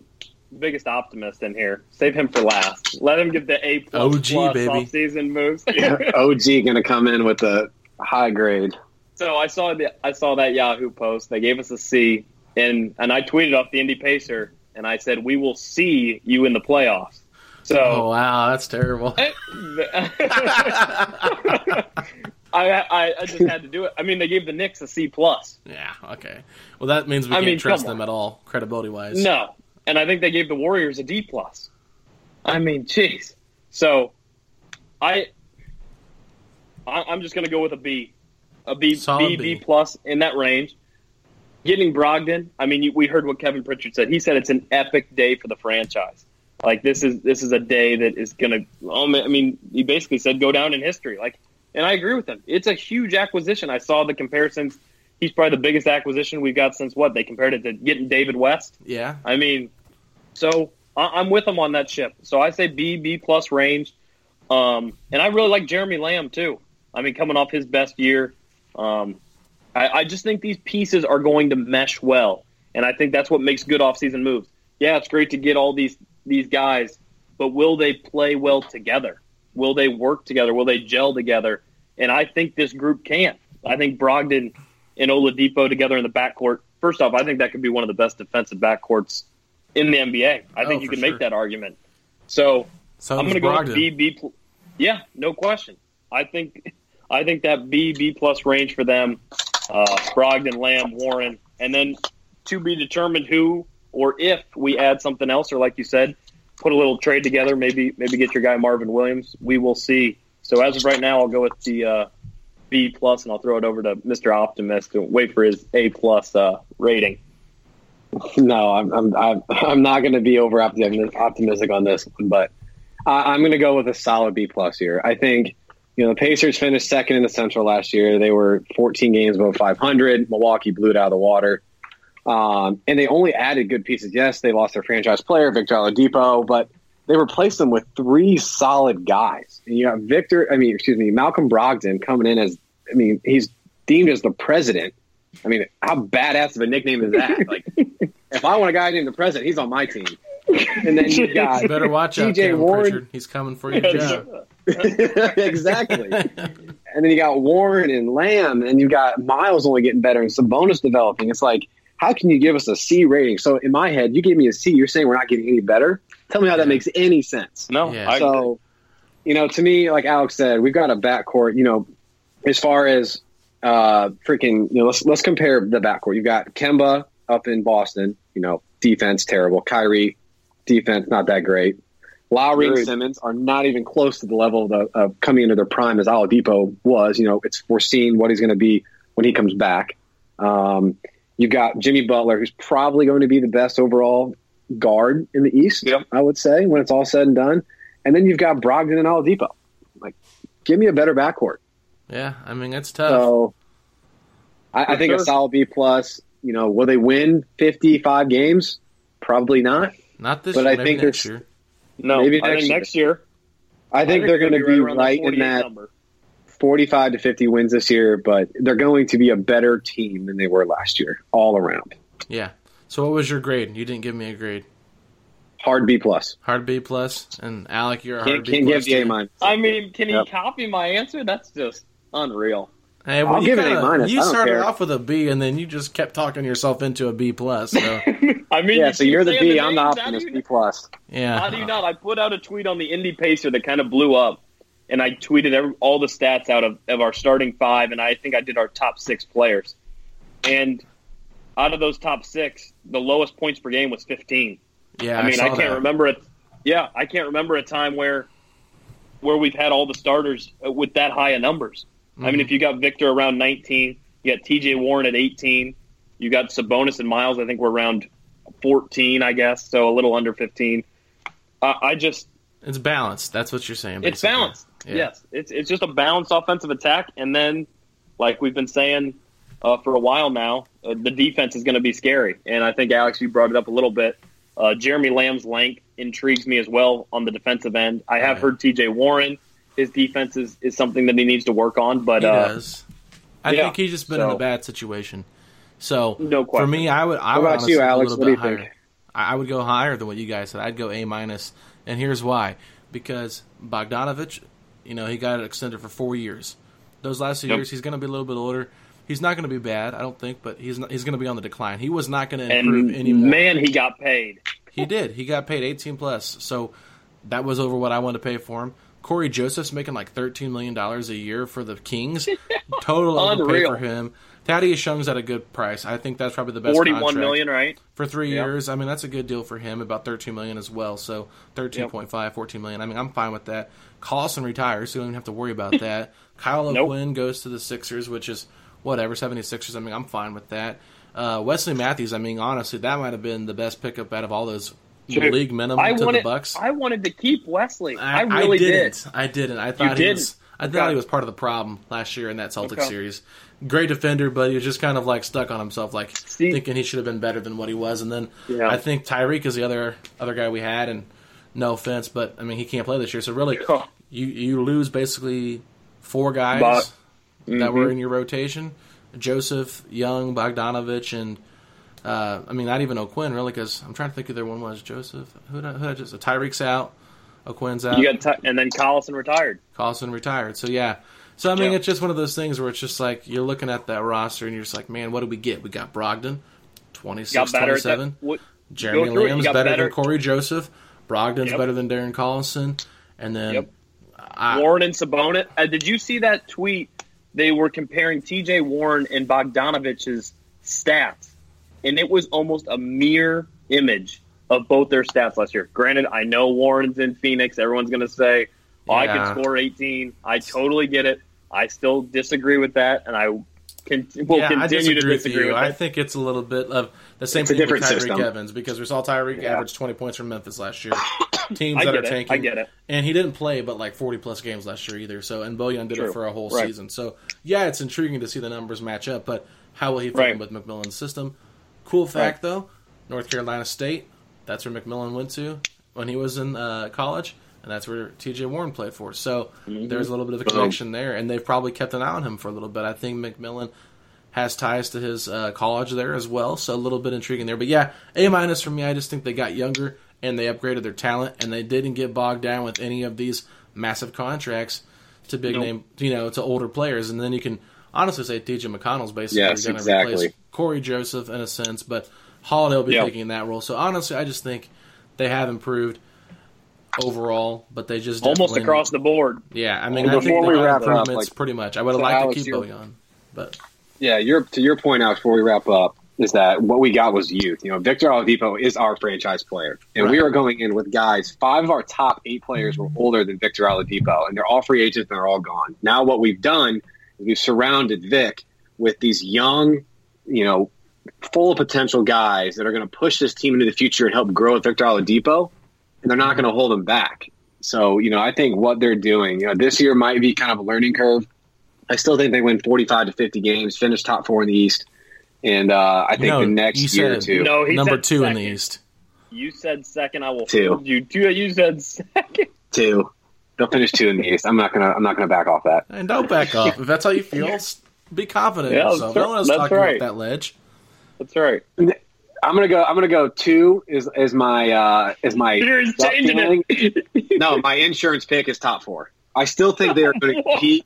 biggest optimist in here. Save him for last. Let him give the A plus
OG,
plus
baby.
off-season moves.
OG going to come in with a high grade.
so I saw the I saw that Yahoo post. They gave us a C, and and I tweeted off the Indy Pacer, and I said we will see you in the playoffs. So
Oh wow, that's terrible.
I, I I just had to do it. I mean, they gave the Knicks a C plus.
Yeah, okay. Well, that means we
I
can't
mean,
trust them at all, credibility wise.
No, and I think they gave the Warriors a D plus. I mean, jeez. So, I, I I'm just going to go with a B, a B,
Solid
B,
B.
B plus in that range. Getting Brogdon. I mean, you, we heard what Kevin Pritchard said. He said it's an epic day for the franchise. Like this is this is a day that is going to. Um, I mean, he basically said go down in history. Like, and I agree with him. It's a huge acquisition. I saw the comparisons. He's probably the biggest acquisition we've got since what they compared it to getting David West.
Yeah.
I mean, so I- I'm with him on that ship. So I say B, B plus range. Um, and I really like Jeremy Lamb too. I mean, coming off his best year, um, I, I just think these pieces are going to mesh well, and I think that's what makes good offseason moves. Yeah, it's great to get all these these guys, but will they play well together? Will they work together? Will they gel together? And I think this group can. I think Brogdon and Oladipo together in the backcourt. First off, I think that could be one of the best defensive backcourts in the NBA. I
Oh,
think you can
sure.
make that argument. So
So
I'm going to go with B B. pl- Yeah, no question. I think I think that B B plus range for them, uh, Brogdon, Lamb, Warren, and then to be determined who or if we add something else, or like you said, put a little trade together. Maybe maybe get your guy Marvin Williams. We will see. So as of right now, I'll go with the uh, B plus, and I'll throw it over to Mr. Optimist to wait for his A plus uh, rating.
No, I'm I'm I'm, not going to be over optimistic, on this one, but I'm going to go with a solid B plus here. I think you know the Pacers finished second in the Central last year. They were 14 games above 500. Milwaukee blew it out of the water, um, and they only added good pieces. Yes, they lost their franchise player Victor Oladipo, but they replaced them with three solid guys. And you got Victor, I mean, excuse me, Malcolm Brogdon coming in as, I mean, he's deemed as the president. I mean, how badass of a nickname is that? Like, if I want a guy named the president, he's on my team. And then you got
better watch out,
Warren.
Pritchard. He's coming for your job.
exactly. and then you got Warren and Lamb, and you got Miles only getting better and Sabonis developing. It's like, how can you give us a C rating? So in my head, you gave me a C. You're saying we're not getting any better. Tell me how that makes any sense.
No,
Yeah.
So, you know, to me, like Alex said, we've got a backcourt. You know, as far as uh, freaking, you know, let's let's compare the backcourt. You've got Kemba up in Boston. You know, defense terrible. Kyrie, defense not that great. Lowry and Simmons are not even close to the level of, the, of coming into their prime as Oladipo was. You know, it's we're what he's going to be when he comes back. Um, you've got Jimmy Butler, who's probably going to be the best overall guard in the East.
Yep.
I would say when it's all said and done. And then you've got Brogdon and Oladipo. Like, give me a better backcourt.
Yeah, I mean it's tough.
So I, I think
sure.
a solid B plus. you know, will they win 55 games? Probably not.
Not this
But
year,
I
maybe
think
next
there's-
year.
No,
Maybe
I
next
think
year.
next year.
I think they're going to be
around
right in that
number.
45 to 50 wins this year, but they're going to be a better team than they were last year, all around.
Yeah. So what was your grade? You didn't give me a grade.
Hard B plus.
Hard B plus, and Alec, you're a
Can't,
hard B
can't
plus.
give the A minus.
I mean, can he
Yep.
copy my answer? That's just unreal.
Hey, well,
I'll
you
give it A minus.
You
I don't
started
care.
off with a B, and then you just kept talking yourself into a B plus. So
I mean,
Yeah,
you
so you're the
saying
B.
the
I'm the
names.
Optimist. B plus.
yeah,
How do you not? I put out a tweet on the Indy Pacer that kind of blew up, and I tweeted every, all the stats out of, of our starting five, and I think I did our top six players. And out of those top six, the lowest points per game was 15.
yeah.
I mean,
saw
I, can't
that.
remember it. Yeah, I can't remember a time where where we've had all the starters uh, with that high of numbers. I
Mm-hmm.
mean, if you got Victor around 19, you got T.J. Warren at 18, you got Sabonis and Miles. I think we're around 14, I guess, so a little under 15. Uh, I just
It's balanced. That's what you're saying.
it's balanced.
Yeah.
Yes, it's it's just a balanced offensive attack, and then like we've been saying uh, for a while now, uh, the defense is going to be scary. And I think Alex, you brought it up a little bit. Uh, Jeremy Lamb's length intrigues me as well on the defensive end. I have
Yeah.
heard T.J. Warren. His defense is, is something that he needs to work on, but
He
uh,
does. I
yeah,
think he's just been in a bad situation. So
No question.
for me, I would. I
What
would
about
honestly
you,
go
Alex? What do you
higher.
think?
I would go higher than what you guys said. I'd go A minus, and here's why: because Bogdanovich, you know, he got it extended for four years. Those last two
Yep.
years, he's going to be a little bit older. He's not going to be bad, I don't think, but he's not, he's going to be on the decline. He was not going to improve
and
anymore.
man, he got paid.
He did. He got paid 18 plus. So that was over what I wanted to pay for him. Cory Joseph's making like 13 million dollars a year for the Kings. Total overpay for him. Thaddeus Young's at a good price. I think that's probably the best
Forty-one million, right?
for three
Yep.
years. I mean, that's a good deal for him. About 13 million as well. So 13.5, 14 million. I mean, I'm fine with that. Collison retires, so you don't even have to worry about that. Kyle
Nope.
Goes to the Sixers, which is whatever 76ers. I mean, I'm fine with that. Uh, Wesley Matthews. I mean, honestly, that might have been the best pickup out of all those
Dude,
league minimum
I
to
wanted,
the Bucks.
I wanted to keep Wesley. I, really
didn't.
did.
I didn't. I thought he
didn't?
was. I thought he was part of the problem last year in that Celtics
Okay.
series. Great defender, but he was just kind of like stuck on himself, like
See-
thinking he should have been better than what he was. And then
Yeah.
I think Tyreke is the other other guy we had, and no offense, but I mean he can't play this year. So really,
Oh.
you you lose basically four guys
But-
that were
Mm-hmm.
in your rotation: Joseph, Young, Bogdanovich, and uh, I mean not even O'Quinn really, because I'm trying to think who their one was. Joseph, who did, who did just Tyreke's out, O'Quinn's out.
You got t- and then Collison retired.
Collison retired. So yeah. So I mean,
Yeah.
it's just one of those things where it's just like you're looking at that roster and you're just like, man, what did we get? We got Brogdon, 26,
Got
27.
that, what,
Jeremy
go through it. You
Lamb's better,
better.
than Cory Joseph. Brogdon's
Yep.
better than Darren Collison. And then
Yep.
I,
Warren and Sabonis. Uh, did you see that tweet? They were comparing T.J. Warren and Bogdanovich's stats, and it was almost a mirror image of both their stats last year. Granted, I know Warren's in Phoenix. Everyone's going to say, oh, "I
Yeah.
can score 18." I totally get it. I still disagree with that, and I can, will
yeah, I
continue
disagree
to
with
disagree
you.
with
I think it's a little bit of the same
It's
thing with Tyreke
system.
Evans because we saw Tyreke
Yeah.
average 20 points from Memphis last year. Teams that are
it.
tanking.
I get it.
And he didn't play but like 40 plus games last year either. So and Bojan did it for a whole
Right.
season. So yeah, it's intriguing to see the numbers match up, but how will he fit
Right.
in with McMillan's system? Cool fact though, North Carolina State, that's where McMillan went to when he was in uh, college, and that's where TJ Warren played for. So
Mm-hmm.
there's a little bit of a connection there, and they've probably kept an eye on him for a little bit. I think McMillan has ties to his uh, college there as well, so a little bit intriguing there. But yeah, A minus for me. I just think they got younger and they upgraded their talent, and they didn't get bogged down with any of these massive contracts to big
Nope.
name, you know, to older players. And then you can honestly say TJ McConnell's basically
Yes,
going to
exactly.
replace Cory Joseph in a sense, but Holiday will be
Yep.
taking that role. So honestly, I just think they have improved overall, but they just
Almost across the board.
Yeah, I mean,
Well,
I think
before
they
we wrap up,
improvements
like-
pretty much. I would have
So
liked
Alex,
to keep
you're-
Bojan, but
Yeah, your to your point, Alex. Before we wrap up, is that what we got was youth. You know, Victor Oladipo is our franchise player, and we
Right.
are going in with guys. Five of our top eight players were older than Victor Oladipo, and they're all free agents and they're all gone. Now, what we've done is we've surrounded Vic with these young, you know, full of potential guys that are going to push this team into the future and help grow with Victor Oladipo, and they're not going to hold him back. So, you know, I think what they're doing, you know, this year might be kind of a learning curve. I still think they win 45 to 50 games, finish top four in the East. and uh, I think
No,
the next
you
year or
said
two.
No, he
number
said
two in the. East.
You said second. I will
Two.
hold you. Two. You said second.
two. They'll finish two in the East. I'm not gonna. I'm not gonna back off that.
And don't back off. If that's how you feel, be confident
Yeah,
in yourself.
that's
Don't let us
right.
talk
That's
you
right.
off that ledge.
That's right.
I'm gonna go. I'm gonna go. Two is is my uh, is my.
You're changing it.
No, my insurance pick is top four. I still think they are going to compete.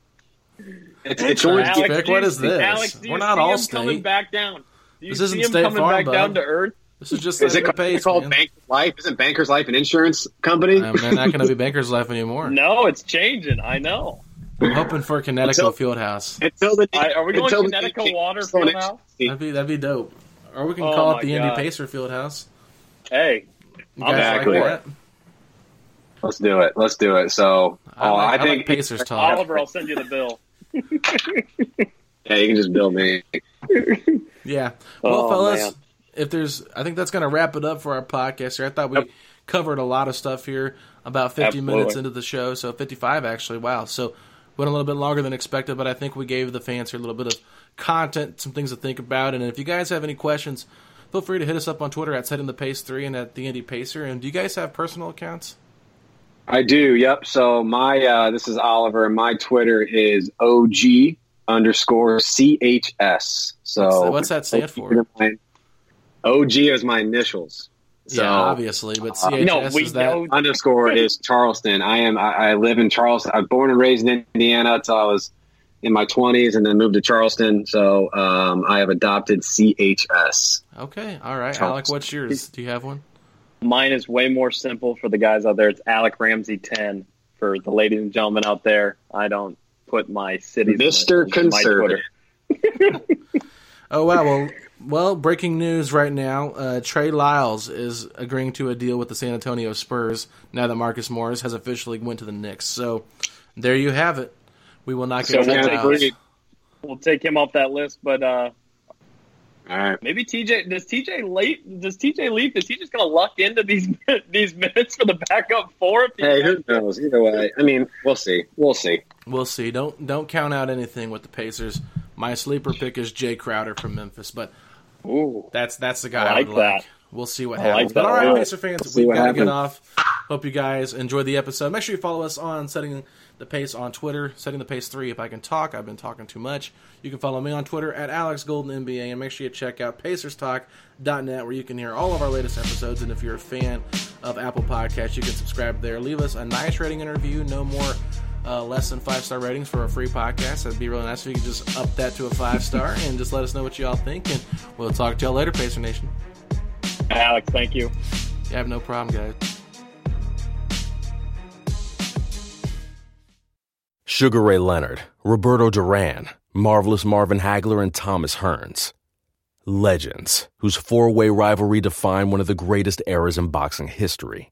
It's, it's going
Alex, pick,
do
what
you
is
see-
this?
Alex, do you
We're not
see
all
him
state.
coming back down. Do you
This
see
isn't
him
State
coming
Farm,
back
bud.
down to earth?
This is just
Is
like
it
the pace,
called
man.
Bankers Life? Isn't Bankers Life an insurance company?
Um, they're not going to be Banker's Life anymore.
No, it's changing. I know.
I'm hoping for Conseco
Until-
Fieldhouse.
Until the
I, are we going
until Conseco
Water
keeps going
Fieldhouse?
That'd be that'd be dope. Or we can
Oh
call it the Indy
God.
Pacer Fieldhouse.
Hey,
You guys
Exactly.
like that?
Let's do it. Let's do it. So,
I
oh,
like,
I
I
think
like Pacers talk.
Oliver, I'll send you the bill.
yeah, you can just bill me.
Yeah. Well,
Oh,
fellas,
man.
If there's, I think that's going to wrap it up for our podcast here. I thought we
Yep.
covered a lot of stuff here, about 50
Absolutely.
minutes into the show. So 55, actually. Wow. So went a little bit longer than expected, but I think we gave the fans here a little bit of content, some things to think about. And if you guys have any questions, feel free to hit us up on Twitter at Setting the Pace 3 and at The Indy Pacer. And do you guys have personal accounts?
I do. Yep. So my uh, this is Oliver. and My Twitter is OG underscore CHS. So
What's that- what's that stand for?
OG is my initials. So
yeah, obviously, but CHS
no, we
is that.
know.
underscore is Charleston. I am. I, I live in Charleston. I was born and raised in Indiana until I was in my twenties, and then moved to Charleston. So um, I have adopted CHS.
Okay, all right.
Charles.
Alec, what's yours? Do you have one?
Mine is way more simple for the guys out there. It's Alec Ramsey 10 for the ladies and gentlemen out there. I don't put my city,
Mr.
in my Twitter.
Conservative.
Oh wow! Well, well, breaking news right now: uh, Trey Lyles is agreeing to a deal with the San Antonio Spurs now that Marcus Morris has officially went to the Knicks. So there you have it. We will not
So
get
we'll
Trey
take-
Lyles.
We'll take him off that list, but uh,
All right.
maybe TJ does TJ late does TJ leave? Is he just going to luck into these these minutes for the backup four? If he
Hey, who knows? Either way, I mean, we'll see. We'll see.
We'll see. Don't don't count out anything with the Pacers. My sleeper pick is Jae Crowder from Memphis, but
Ooh.
that's that's the guy
I
I,
like
would like. We'll see what
I
happens.
that
but all
a.
Pacer fans, we've got to get off. Hope you guys enjoyed the episode. Make sure you follow us on setting the pace on Twitter, setting the pace three. If I can talk, I've been talking too much. You can follow me on Twitter at Alex Golden NBA, and make sure you check out PacersTalk.net where you can hear all of our latest episodes. And if you're a fan of Apple Podcasts, you can subscribe there. Leave us a nice rating and review. No more. Uh, less than five star ratings for a free podcast. That'd be really nice if you could just up that to a five star and just let us know what y'all think. And we'll talk to y'all later, Pacer Nation.
Alex, thank you.
You have no problem, guys.
Sugar Ray Leonard, Roberto Duran, Marvelous Marvin Hagler, and Thomas Hearns. Legends, whose four way rivalry defined one of the greatest eras in boxing history.